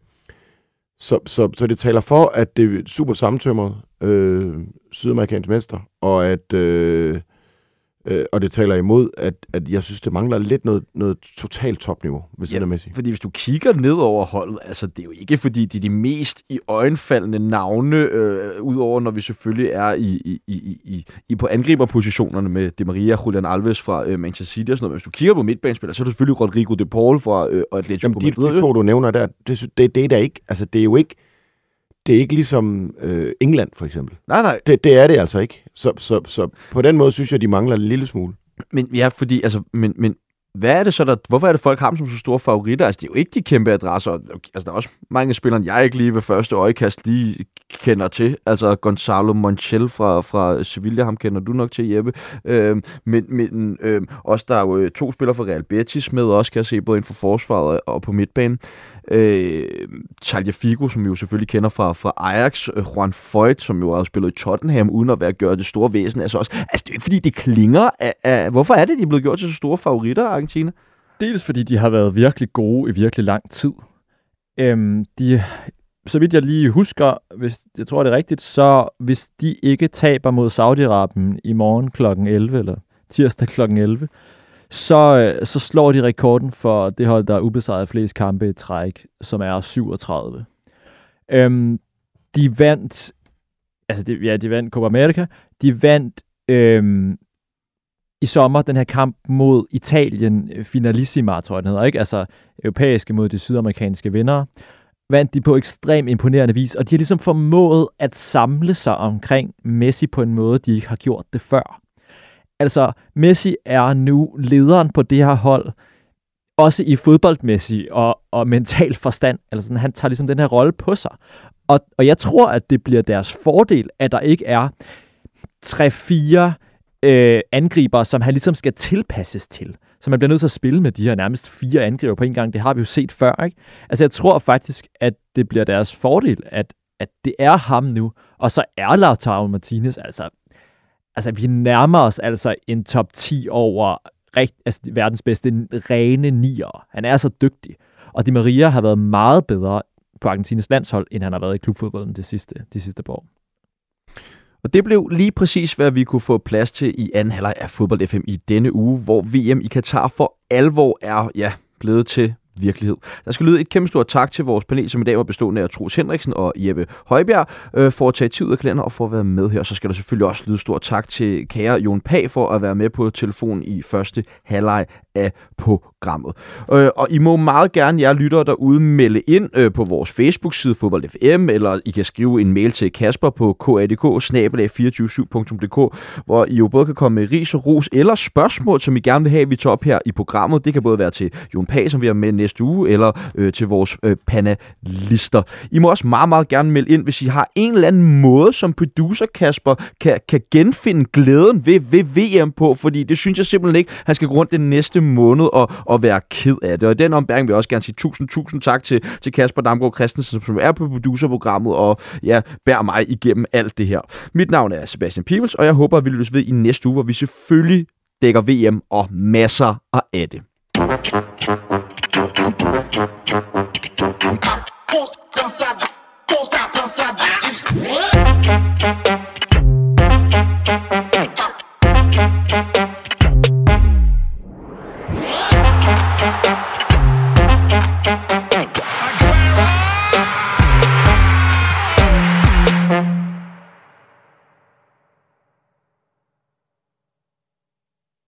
så, så, så det taler for, at det er super sammentømret øh, sydamerikansk mester, og at øh, øh, og det taler imod, at, at jeg synes, det mangler lidt noget, noget totalt topniveau ved siden Ja, af Messi. Fordi hvis du kigger ned over holdet, altså det er jo ikke fordi, de er de mest i øjenfaldende navne, øh, udover når vi selvfølgelig er i, i, i, i, i på angriberpositionerne med De Maria, Julian Alves fra øh, Manchester City og sådan noget. Men hvis du kigger på midtbanespillere, så er det selvfølgelig Rodrigo de Paul fra øh, Atletico Jamen, de, Madrid. de to, du nævner der, det, det, det er da ikke, altså det er jo ikke, det er ikke ligesom øh, England for eksempel. Nej, nej, Det, det er det altså ikke. Så, så, så på den måde synes jeg, de mangler en lille smule. Men ja, fordi, altså, men, men hvad er det så, der, hvorfor er det, folk har dem som så store favoritter? Altså, det er jo ikke de kæmpe adresser. Altså, der er også mange spillere, jeg ikke lige ved første øjekast lige kender til. Altså, Gonzalo Montiel fra, fra Sevilla, ham kender du nok til, Jeppe. Øhm, men men øhm, også der er jo øh, to spillere fra Real Betis med, også kan jeg se, både inden for forsvaret og på midtbanen. Øh, Talia Figo, som vi jo selvfølgelig kender fra, fra Ajax. Øh, Juan Foyt, som jo har spillet i Tottenham, uden at være gjort det store væsen. Altså, også, altså det er ikke, fordi det klinger af, af... Hvorfor er det, de er blevet gjort til så store favoritter, Argentina? Dels fordi de har været virkelig gode i virkelig lang tid. Øhm, de, så vidt jeg lige husker, hvis jeg tror det er rigtigt, så hvis de ikke taber mod Saudi-Arabien i morgen kl. 11, eller tirsdag kl. 11, så, øh, så slår de rekorden for det hold, der er ubesejret flest kampe i træk, som er 37. Øhm, de vandt, altså de, ja, de vandt Copa America, de vandt øhm, i sommer den her kamp mod Italien, øh, Finalissima, tror jeg den hedder, ikke? Altså europæiske mod de sydamerikanske vinder, vandt de på ekstrem imponerende vis, og de har ligesom formået at samle sig omkring Messi på en måde, de ikke har gjort det før. Altså, Messi er nu lederen på det her hold, også i fodboldmæssig og, og mental forstand. Altså, sådan, han tager ligesom den her rolle på sig. Og, og jeg tror, at det bliver deres fordel, at der ikke er 3-4 øh, angriber, som han ligesom skal tilpasses til. Så man bliver nødt til at spille med de her nærmest fire angriber på en gang. Det har vi jo set før, ikke? Altså, jeg tror faktisk, at det bliver deres fordel, at, at det er ham nu. Og så er Lautaro Martinez, altså, altså vi nærmer os altså en top 10 over rigt, altså, verdens bedste rene nier. Han er så dygtig. Og Di Maria har været meget bedre på Argentinas landshold, end han har været i klubfodbolden de sidste, de sidste par år. Og det blev lige præcis, hvad vi kunne få plads til i anden halvleg af Fodbold FM i denne uge, hvor VM i Katar for alvor er ja, blevet til virkelighed. Der skal lyde et kæmpe stort tak til vores panel, som i dag var bestående af Troels Henriksen og Jeppe Højbjerg, øh, for at tage tid ud af kalender og for at være med her. Så skal der selvfølgelig også lyde stort tak til kære Jon Pag for at være med på telefon i første halvleg af programmet. Øh, og I må meget gerne, jer lyttere derude, melde ind øh, på vores Facebook-side Fodbold FM, eller I kan skrive en mail til Kasper på kadk 247dk hvor I jo både kan komme med ris og ros eller spørgsmål, som I gerne vil have, vi tager op her i programmet. Det kan både være til Jon Pag, som vi har med næste uge, eller øh, til vores øh, panelister. I må også meget, meget gerne melde ind, hvis I har en eller anden måde, som producer Kasper kan, kan genfinde glæden ved, ved VM på, fordi det synes jeg simpelthen ikke, han skal gå rundt den næste måned og, og være ked af det. Og i den ombæring vil jeg også gerne sige tusind, tusind tak til, til Kasper Damgaard Christensen, som er på producerprogrammet og ja, bærer mig igennem alt det her. Mit navn er Sebastian Pibels, og jeg håber, at vi lyttes ved i næste uge, hvor vi selvfølgelig dækker VM og masser af det. Don't stop.